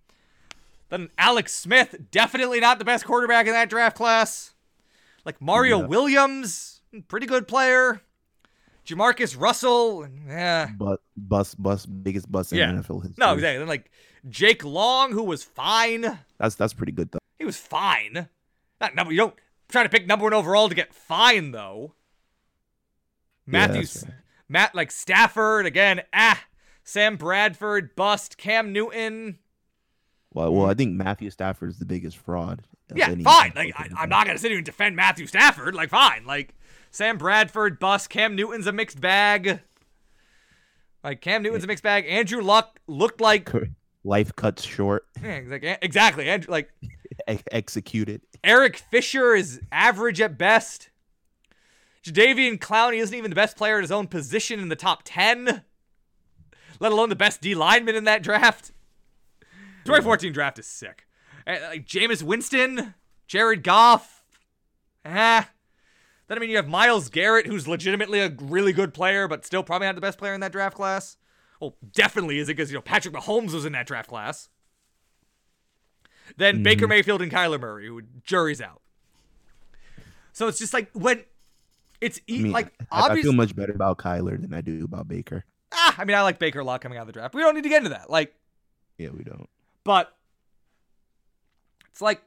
Then Alex Smith, definitely not the best quarterback in that draft class. Like Mario Yeah. Williams, pretty good player. JaMarcus Russell, yeah. But bust, bust, biggest bust in Yeah. NFL history. No, exactly. Then like Jake Long, who was fine. That's that's pretty good though. He was fine. Not number. You don't try to pick number one overall to get fine though. Yeah, Matthews, that's fair. Matt like Stafford again. Ah, Sam Bradford bust. Cam Newton. Well, well, I think Matthew Stafford is the biggest fraud. Yeah, fine. Like I, I'm not gonna sit here and defend Matthew Stafford. Like fine. Like Sam Bradford bust. Cam Newton's a mixed bag. Like Cam Newton's a mixed bag. Andrew Luck looked like Life cuts short, yeah, like, exactly. Andrew, like e- executed. Eric Fisher is average at best. Jadeveon Clowney isn't even the best player at his own position in the top 10, let alone the best D lineman in that draft. 2014 draft is sick. Uh, Like Jameis Winston, Jared Goff. Ah. Then, I mean, you have Myles Garrett, who's legitimately a really good player, but still probably not the best player in that draft class. Well, definitely is it because, you know, Patrick Mahomes was in that draft class. Then Baker Mayfield and Kyler Murray, who jury's out. So it's just like when it's e- I mean, like I, I feel much better about Kyler than I do about Baker. ah, I mean, I like Baker a lot coming out of the draft. We don't need to get into that. Like, Yeah, we don't. but it's like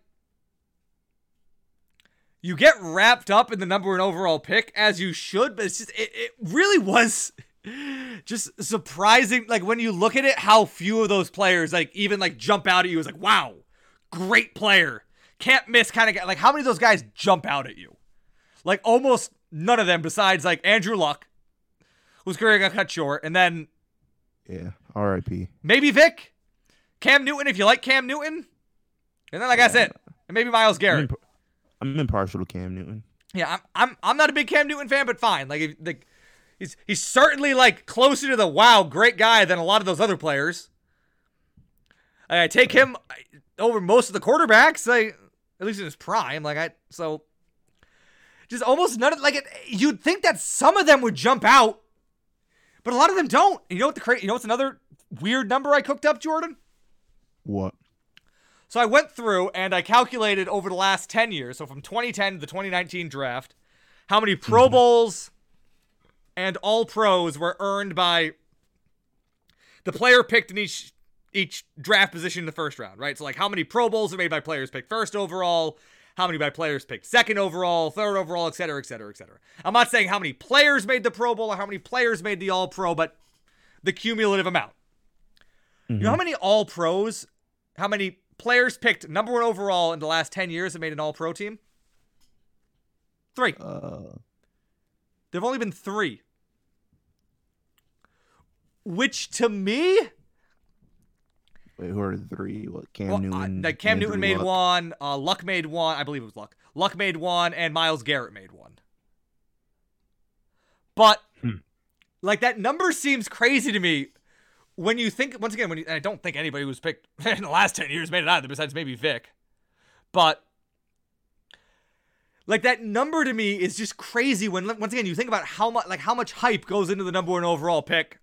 you get wrapped up in the number one overall pick as you should, but it's just it, it really was just surprising. Like when you look at it, how few of those players like even like jump out at you as like, wow, great player, can't miss kind of guy. Like how many of those guys jump out at you? Like almost none of them, besides like Andrew Luck, whose career got cut short, and then Yeah. R.I.P. maybe Vick, Cam Newton if you like Cam Newton, and then like that's it, and maybe Myles Garrett. I'm impartial to Cam Newton. Yeah, I'm I'm I'm not a big Cam Newton fan, but fine. Like, if, like he's he's certainly like closer to the wow great guy than a lot of those other players. I take him over most of the quarterbacks, like at least in his prime. Like I so just almost none of like it, you'd think that some of them would jump out, but a lot of them don't. You know what the cra- you know what's another weird number I cooked up, Jordan? What? So I went through and I calculated over the last 10 years, so from 2010 to the 2019 draft, how many Pro mm-hmm. Bowls and All Pros were earned by the player picked in each each draft position in the first round, right? So like how many Pro Bowls are made by players picked first overall, how many by players picked second overall, third overall, et cetera, et cetera, et cetera. I'm not saying how many players made the Pro Bowl or how many players made the All Pro, but the cumulative amount. You know how many All Pros, how many players picked number one overall in the last 10 years have made an All Pro team? Three. Uh, There've only been three. Which to me, wait, who are the three? What? Cam well, uh, Newton. like Cam Andrew Newton made Luck. one, uh, Luck made one, I believe it was Luck. Luck made one, and Myles Garrett made one. But Hmm. like that number seems crazy to me when you think once again when you, I don't think anybody who's picked in the last ten years made it either, besides maybe Vick. But like that number to me is just crazy when once again you think about how much like how much hype goes into the number one overall pick,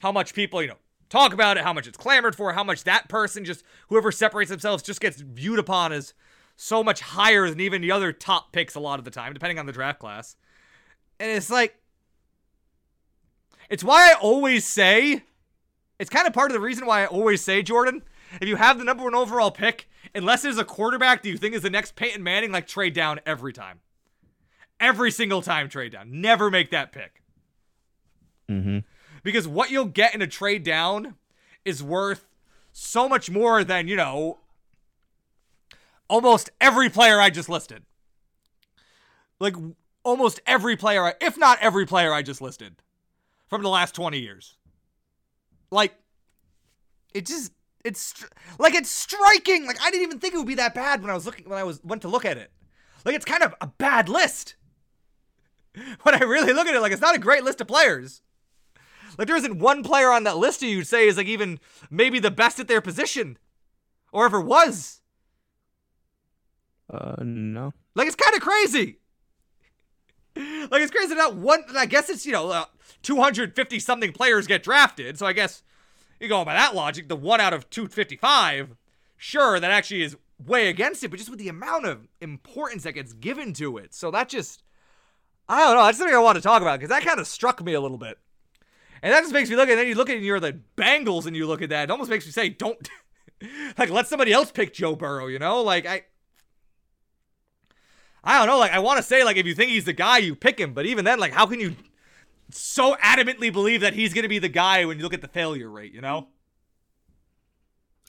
how much people you know talk about it, how much it's clamored for, how much that person just whoever separates themselves just gets viewed upon as so much higher than even the other top picks a lot of the time, depending on the draft class. And it's like, it's why I always say, it's kind of part of the reason why I always say, Jordan, if you have the number one overall pick, unless there's a quarterback that you think is the next Peyton Manning, like trade down every time. Every single time trade down. Never make that pick. Mm Mhm. Because what you'll get in a trade down is worth so much more than, you know, almost every player I just listed. Like almost every player, I, if not every player I just listed from the last 20 years. Like it just it's like it's striking. Like I didn't even think it would be that bad when I was looking when I was went to look at it. Like it's kind of a bad list. when I really look at it, like it's not a great list of players. Like there isn't one player on that list you'd say is like even maybe the best at their position, or ever was. Uh, no. Like it's kind of crazy. Like it's crazy not one. I guess it's you know uh, 250 something players get drafted, so I guess you go by that logic, the one out of 255. Sure, that actually is way against it, but just with the amount of importance that gets given to it, so that just I don't know. That's something I want to talk about because that kind of struck me a little bit, and that just makes me look. At and then you look at and you're the Bengals, and you look at that, it almost makes me say, don't like let somebody else pick Joe Burrow. You know, like I. I don't know. Like, I want to say, like, if you think he's the guy, you pick him. But even then, like, how can you so adamantly believe that he's going to be the guy when you look at the failure rate, you know?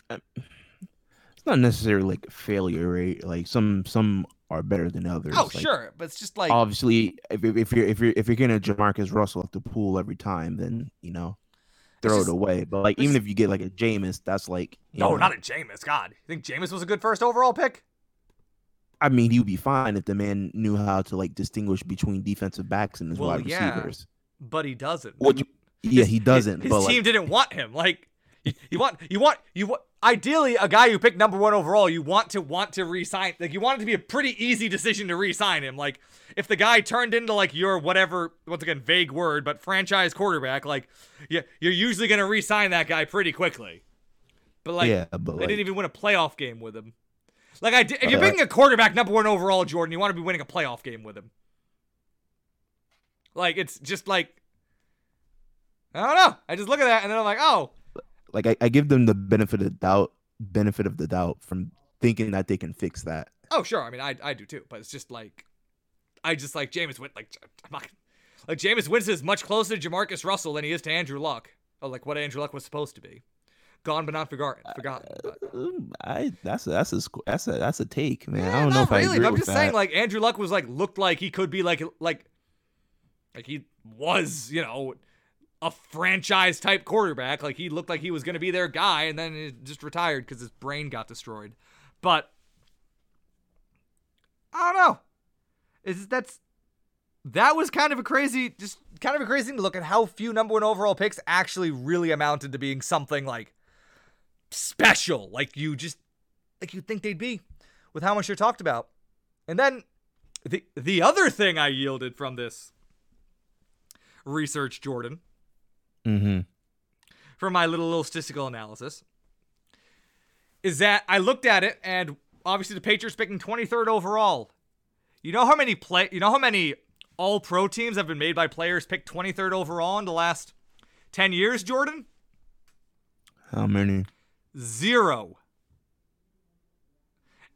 Uh, it's not necessarily like failure rate. Like some some are better than others. Oh, Like, sure. But it's just like, Obviously, if, if you're if you're if you're getting a JaMarcus Russell off the pool every time, then you know throw just- it away. But like even if you get like a Jameis, that's like no, know, not a Jameis. God. You think Jameis was a good first overall pick? I mean, he would be fine if the man knew how to like distinguish between defensive backs and his Well, wide yeah. receivers. But he doesn't. What you, yeah, he doesn't. His, but team like, didn't want him. Like, you want, you want, you want. Ideally, a guy you picked number one overall, you want to want to re-sign. Like, you want it to be a pretty easy decision to re-sign him. Like, if the guy turned into like your whatever, once again, vague word, but franchise quarterback, like, yeah, you're usually gonna re-sign that guy pretty quickly. But like, yeah, but they like, didn't even win a playoff game with him. Like, I, did- if you're Uh, picking a quarterback number one overall, Jordan, you want to be winning a playoff game with him. Like, it's just like, I don't know. I just look at that and then I'm like, oh, like I, I give them the benefit of the doubt, benefit of the doubt from thinking that they can fix that. oh, sure. I mean, I, I do too. But it's just like, I just like Jameis Win. Like, I'm not, like Jameis Winston is much closer to JaMarcus Russell than he is to Andrew Luck. Oh, like what Andrew Luck was supposed to be. Gone but not forgotten. Forgotten. But. Um, I that's a, that's a that's a that's a take, man. Eh, I don't know if I really, agree but I'm just that. saying, like Andrew Luck was like looked like he could be like like like he was, you know, a franchise type quarterback. Like he looked like he was going to be their guy, and then he just retired because his brain got destroyed. But I don't know. Is that's that was kind of a crazy, just kind of a crazy look at how few number one overall picks actually really amounted to being something like special. Like you just like you'd think they'd be with how much they're talked about. And then the the other thing I yielded from this research, Jordan, mm-hmm. from my little little statistical analysis, is that I looked at it and obviously the Patriots picking 23rd overall. You know how many play you know how many all pro teams have been made by players picked 23rd overall in the last 10 years, Jordan? How many? Zero.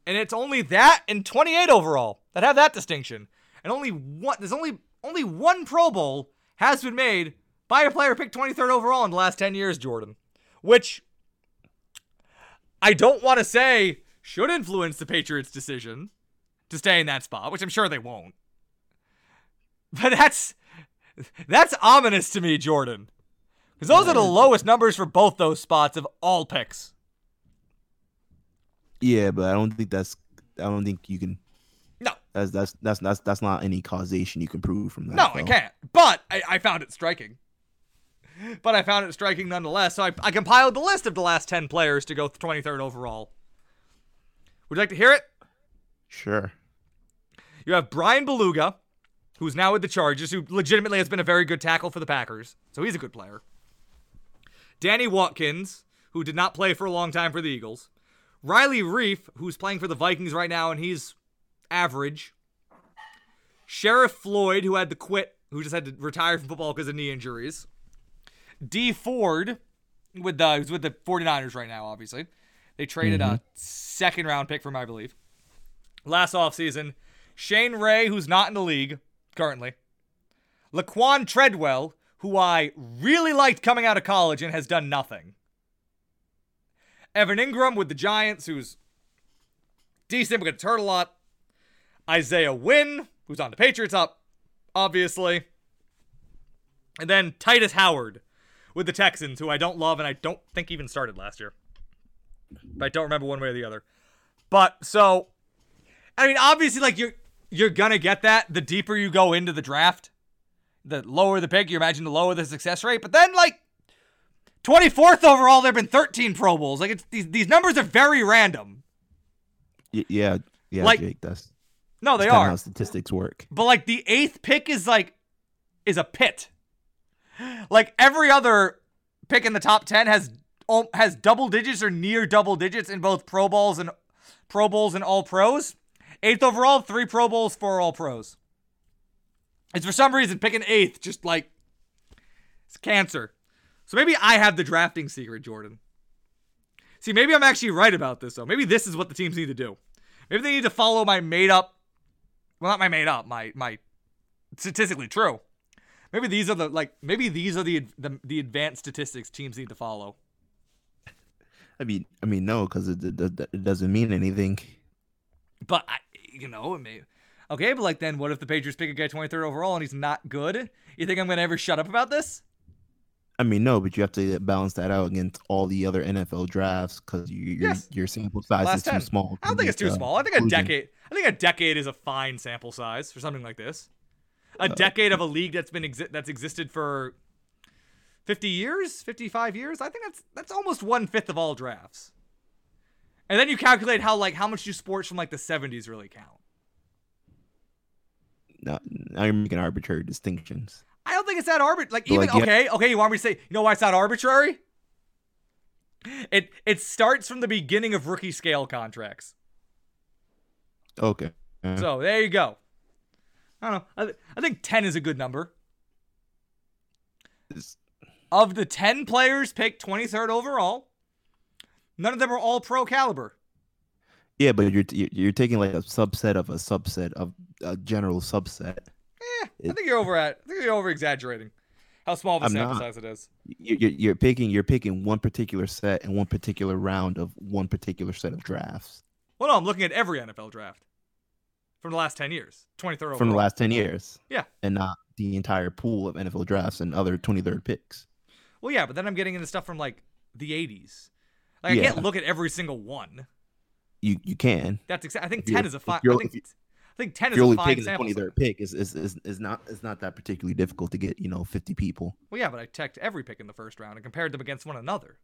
And it's only that and 28 overall that have that distinction. And only one there's only only one Pro Bowl has been made by a player picked 23rd overall in the last 10 years, Jordan. Which I don't want to say should influence the Patriots' decision to stay in that spot, which I'm sure they won't. But that's that's ominous to me, Jordan. Because those are the lowest numbers for both those spots of all picks. Yeah, but I don't think that's. I don't think you can. No. That's that's that's that's that's not any causation you can prove from that. No, I can't. But I, I found it striking. But I found it striking nonetheless. So I, I compiled the list of the last 10 players to go 23rd overall. Would you like to hear it? Sure. You have Bryan Bulaga, who's now with the Chargers, who legitimately has been a very good tackle for the Packers. So he's a good player. Danny Watkins, who did not play for a long time for the Eagles. Riley Reiff, who's playing for the Vikings right now, and he's average. Sharrif Floyd, who had to quit, who just had to retire from football because of knee injuries. Dee Ford, with the who's with the 49ers right now, obviously. They traded a mm-hmm. second round pick for him, I believe. Last offseason. Shane Ray, who's not in the league currently. Laquon Treadwell, who I really liked coming out of college and has done nothing. Evan Engram with the Giants, who's decent but gets hurt a lot. Isaiah Wynn, who's on the Patriots up, obviously. And then Tytus Howard with the Texans, who I don't love and I don't think even started last year. But I don't remember one way or the other. But so, I mean, obviously, like you're you're gonna get that the deeper you go into the draft. The lower the pick, you imagine the lower the success rate. But then, like, 24th overall, there have been 13 Pro Bowls. Like, it's these these numbers are very random. Y- yeah, yeah, Like, Jake. That's No, they that's are. how statistics work. But like the eighth pick is like is a pit. Like every other pick in the top ten has oh, has double digits or near double digits in both Pro Bowls and Pro Bowls and All Pros. Eighth overall, three Pro Bowls, four All Pros. It's for some reason picking eighth just like it's cancer. So maybe I have the drafting secret, Jordan. See, maybe I'm actually right about this though. Maybe this is what the teams need to do. Maybe they need to follow my made up well not my made up my my statistically true maybe these are the like maybe these are the the, the advanced statistics teams need to follow I mean, I mean, no, because it, it, it doesn't mean anything. but I, you know it may okay but like then what if the patriots pick a guy 23rd overall and he's not good you think i'm gonna ever shut up about this I mean, no, but you have to balance that out against all the other NFL drafts because you, your Yes. your sample size Last is too 10. small. i don't think it's too uh, small i think a decade i think a decade is a fine sample size for something like this a decade of a league that's been exi- that's existed for 50 years 55 years i think that's that's almost one fifth of all drafts and then you calculate how like how much do sports from like the 70s really count No, now you're making arbitrary distinctions. I don't think it's that arbitrary. Like even like, you- okay, okay. You want me to say? You know why it's not arbitrary? It it starts from the beginning of rookie scale contracts. Okay. Uh, So there you go. I don't know. I, th- I think ten is a good number. Of the ten players picked twenty third overall, none of them are all pro caliber. yeah, but you're you're taking like a subset of a subset of a general subset. Eh, I think you're over at. I think you're over exaggerating how small of a I'm sample not. size it is. You- You're, you're picking you're picking one particular set and one particular round of one particular set of drafts Well, no, I'm looking at every NFL draft from the last ten years. Twenty third overall. from the last ten years. Yeah. and not the entire pool of NFL drafts and other twenty third picks. Well, yeah, but then I'm getting into stuff from like the 80s. Like I Yeah. can't look at every single one. You you can. That's exactly. I think If 10 is a if fine. I think, you- I think 10 If is a only fine the sample. twenty pick is, is is is not it's not that particularly difficult to get you know fifty people. Well, yeah, but I checked every pick in the first round and compared them against one another.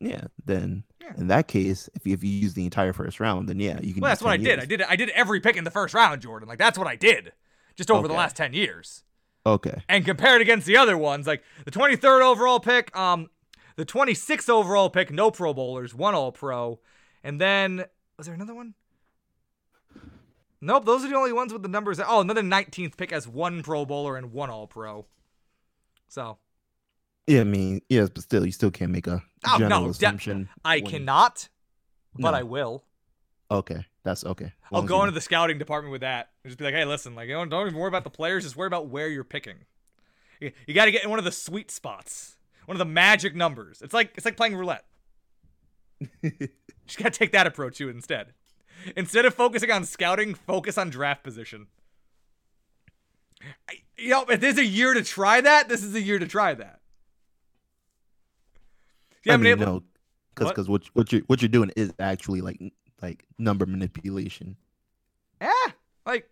Yeah, then Yeah. in that case, if you, if you use the entire first round, then yeah, you can. Well, that's what I 10 did. I did. I did every pick in the first round, Jordan. Like that's what I did, just over the last 10 years. Okay. And compared against the other ones, like the 23rd overall pick, um, the 26th overall pick, no Pro Bowlers, one All Pro, and then was there another one? Nope, those are the only ones with the numbers. That, oh, another 19th pick has one Pro Bowler and one All Pro. So Yeah, I mean, yes, but still, you still can't make a Oh, no, general de- assumption. I when- cannot, but No. I will. Okay, that's okay. I'll go into the scouting department with that and just be like, hey, listen, like, don't, don't even worry about the players, just worry about where you're picking. You, you got to get in one of the sweet spots, one of the magic numbers. It's like it's like playing roulette. just got to take that approach to it instead. Instead of focusing on scouting, focus on draft position. I, you know, if there's a year to try that, this is a year to try that. Yeah, I mean, able. no, because What? because what what you're what you're doing is actually like like number manipulation. Yeah, like,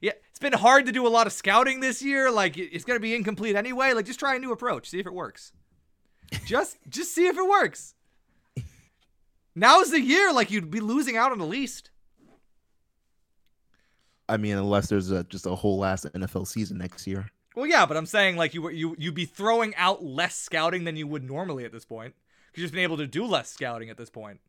yeah, it's been hard to do a lot of scouting this year. Like, it's gonna be incomplete anyway. Like, just try a new approach, see if it works. Just, just see if it works. Now's the year. Like, you'd be losing out on the least. I mean, unless there's a, just a whole last NFL season next year. Well, yeah, but I'm saying like you were- you you'd be throwing out less scouting than you would normally at this point. Because you've just been able to do less scouting at this point.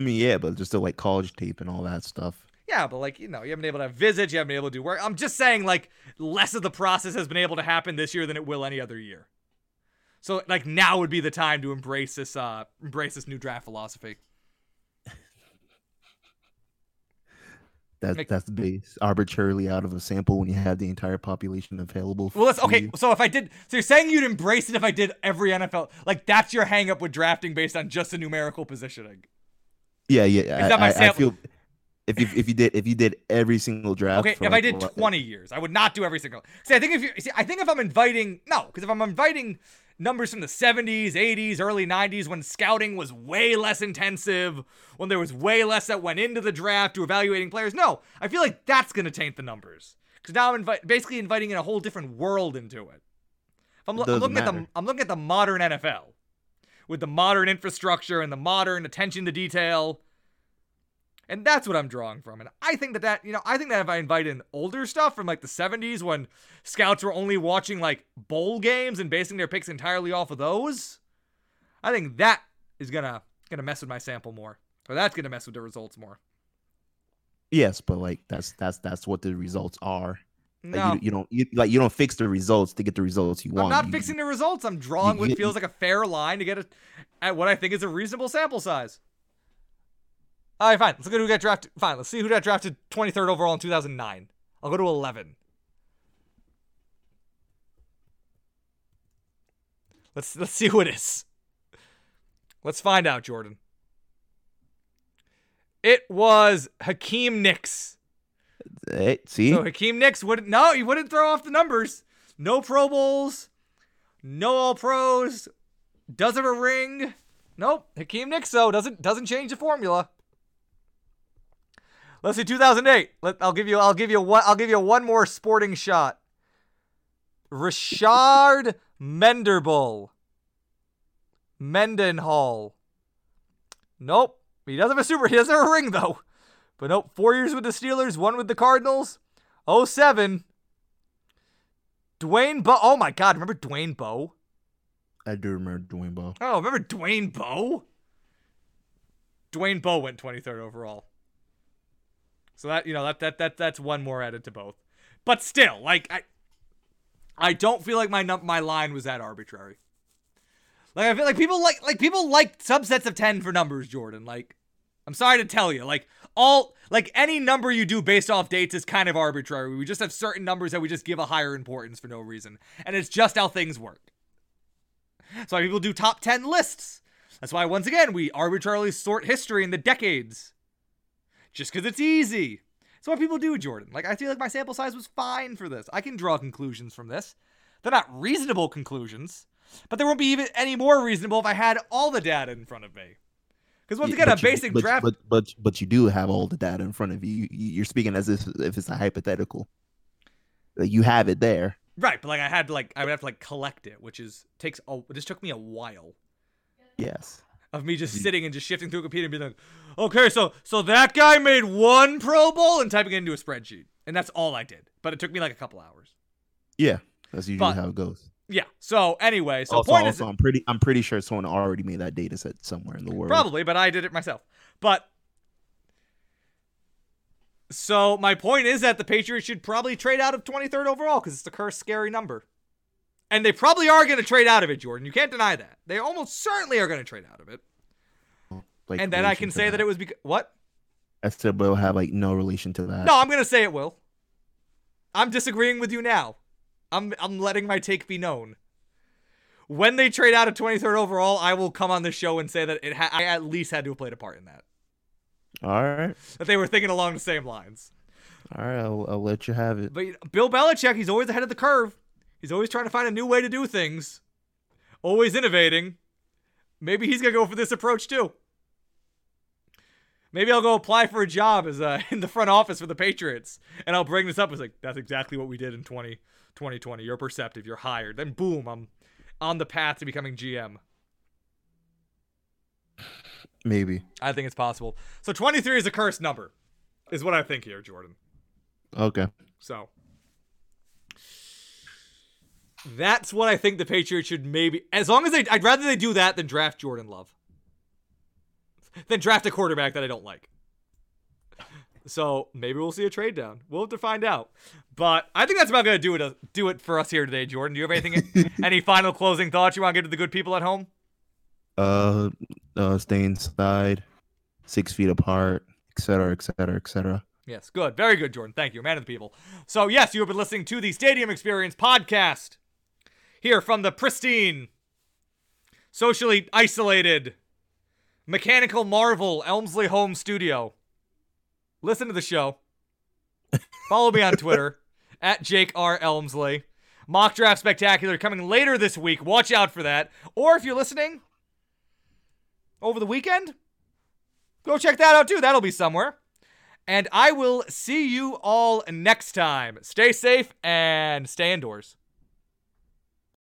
I mean, yeah, but just still like college tape and all that stuff. Yeah, but like you know, you haven't been able to have visits, you haven't been able to do work. I'm just saying like less of the process has been able to happen this year than it will any other year. So like now would be the time to embrace this uh embrace this new draft philosophy. That's Make- that's based arbitrarily out of a sample when you have the entire population available. Well, to okay. you. So if I did, so you're saying you'd embrace it if I did every NFL, like that's your hang up with drafting based on just the numerical positioning. Yeah, yeah. I, that my I, I sample- feel if you if you did if you did every single draft. Okay, if like, I did 20 years, I would not do every single. See, I think if you see, I think if I'm inviting, no, because if I'm inviting numbers from the 70s, 80s, early 90s when scouting was way less intensive, when there was way less that went into the draft to evaluating players. No, I feel like that's going to taint the numbers. Because now I'm invi- basically inviting in a whole different world into it. If I'm, lo- I'm looking at the. I'm looking at the modern NFL with the modern infrastructure and the modern attention to detail. And that's what I'm drawing from. And I think that that, you know, I think that if I invite in older stuff from like the 70s when scouts were only watching like bowl games and basing their picks entirely off of those, I think that is gonna gonna mess with my sample more. Or that's gonna mess with the results more. Yes, but like that's that's that's what the results are. Like, No. you, you don't you, like you don't fix the results to get the results you I'm want. not You- fixing the results. I'm drawing what feels like a fair line to get a, at what I think is a reasonable sample size. All right, fine. Let's look at who got drafted. Fine. Let's see who got drafted 23rd overall in 2009. I'll go to 11. Let's let's see who it is. Let's find out, Jordan. It was Hakeem Nicks. Hey, see, So Hakeem Nicks wouldn't no, he wouldn't throw off the numbers. No Pro Bowls, no All Pros, does have a ring. Nope. Hakeem Nicks though doesn't doesn't change the formula. Let's see 2008. Let, I'll give you I'll give you one I'll give you one more sporting shot. Rashard Menderbull. Mendenhall. Nope. He doesn't have a super he doesn't have a ring though. But nope, four years with the Steelers, one with the Cardinals. 07. Dwayne Bowe. Oh my God, remember Dwayne Bowe? I do remember Dwayne Bowe. Oh, remember Dwayne Bowe? Dwayne Bowe went 23rd overall. So that you know that that that that's one more added to both. But still, like I I don't feel like my num- my line was that arbitrary. Like I feel like people like like people like subsets of 10 for numbers, Jordan. Like I'm sorry to tell you, like all like any number you do based off dates is kind of arbitrary. We just have certain numbers that we just give a higher importance for no reason, and it's just how things work. That's why people do top 10 lists. That's why once again we arbitrarily sort history in the decades. Just because it's easy. That's what people do, Jordan. Like I feel like my sample size was fine for this. I can draw conclusions from this. They're not reasonable conclusions, but they won't be even any more reasonable if I had all the data in front of me. Because once Yeah, again, a basic but, draft but but but you do have all the data in front of you. You- You're speaking as if if it's a hypothetical. You have it there. Right, but like I had to like I would have to like collect it, which is takes a this took me a while Yes. of me just sitting and just shifting through a computer and being like, okay, so so that guy made one Pro Bowl and typing it into a spreadsheet, and that's all I did. But it took me like a couple hours. Yeah. That's usually But- how it goes. Yeah. So anyway, so also, point also, is I'm pretty I'm pretty sure someone already made that data set somewhere in the world. probably, but I did it myself. But so my point is that the Patriots should probably trade out of 23rd overall because it's the cursed scary number. And they probably are going to trade out of it, Jordan. You can't deny that. They almost certainly are going to trade out of it. Like, and then I can say that it was because what? I said will have like no relation to that. No, I'm gonna say it will. I'm disagreeing with you now. I'm I'm letting my take be known. When they trade out of 23rd overall, I will come on the show and say that it ha- I at least had to have played a part in that. All right. That they were thinking along the same lines. All right. I'll, I'll let you have it. But you know, Bill Belichick, he's always ahead of the curve. He's always trying to find a new way to do things. Always innovating. Maybe he's gonna go for this approach too. Maybe I'll go apply for a job as uh, in the front office for the Patriots, and I'll bring this up as like that's exactly what we did in 20, 2020. You're perceptive. You're hired. Then boom, I'm on the path to becoming GM. Maybe. I think it's possible. So 23 is a cursed number, is what I think here, Jordan. Okay. So that's what I think the Patriots should maybe. As long as they, I'd rather they do that than draft Jordan Love. Than draft a quarterback that I don't like. So maybe we'll see a trade down. We'll have to find out. But I think that's about gonna do it. uh, Do it for us here today, Jordan. Do you have anything? any final closing thoughts you want to give to the good people at home? Uh, uh, stay inside, six feet apart, et cetera, et cetera, et cetera. Yes, good. Very good, Jordan. Thank you, man of the people. So, yes, you have been listening to the Stadium Experience podcast here from the pristine, socially isolated, mechanical marvel Elmsley Home Studio. Listen to the show. Follow me on Twitter at Jake R. Elmsley. Mock Draft Spectacular coming later this week. Watch out for that. Or if you're listening over the weekend, go check that out too. That'll be somewhere. And I will see you all next time. Stay safe and stay indoors.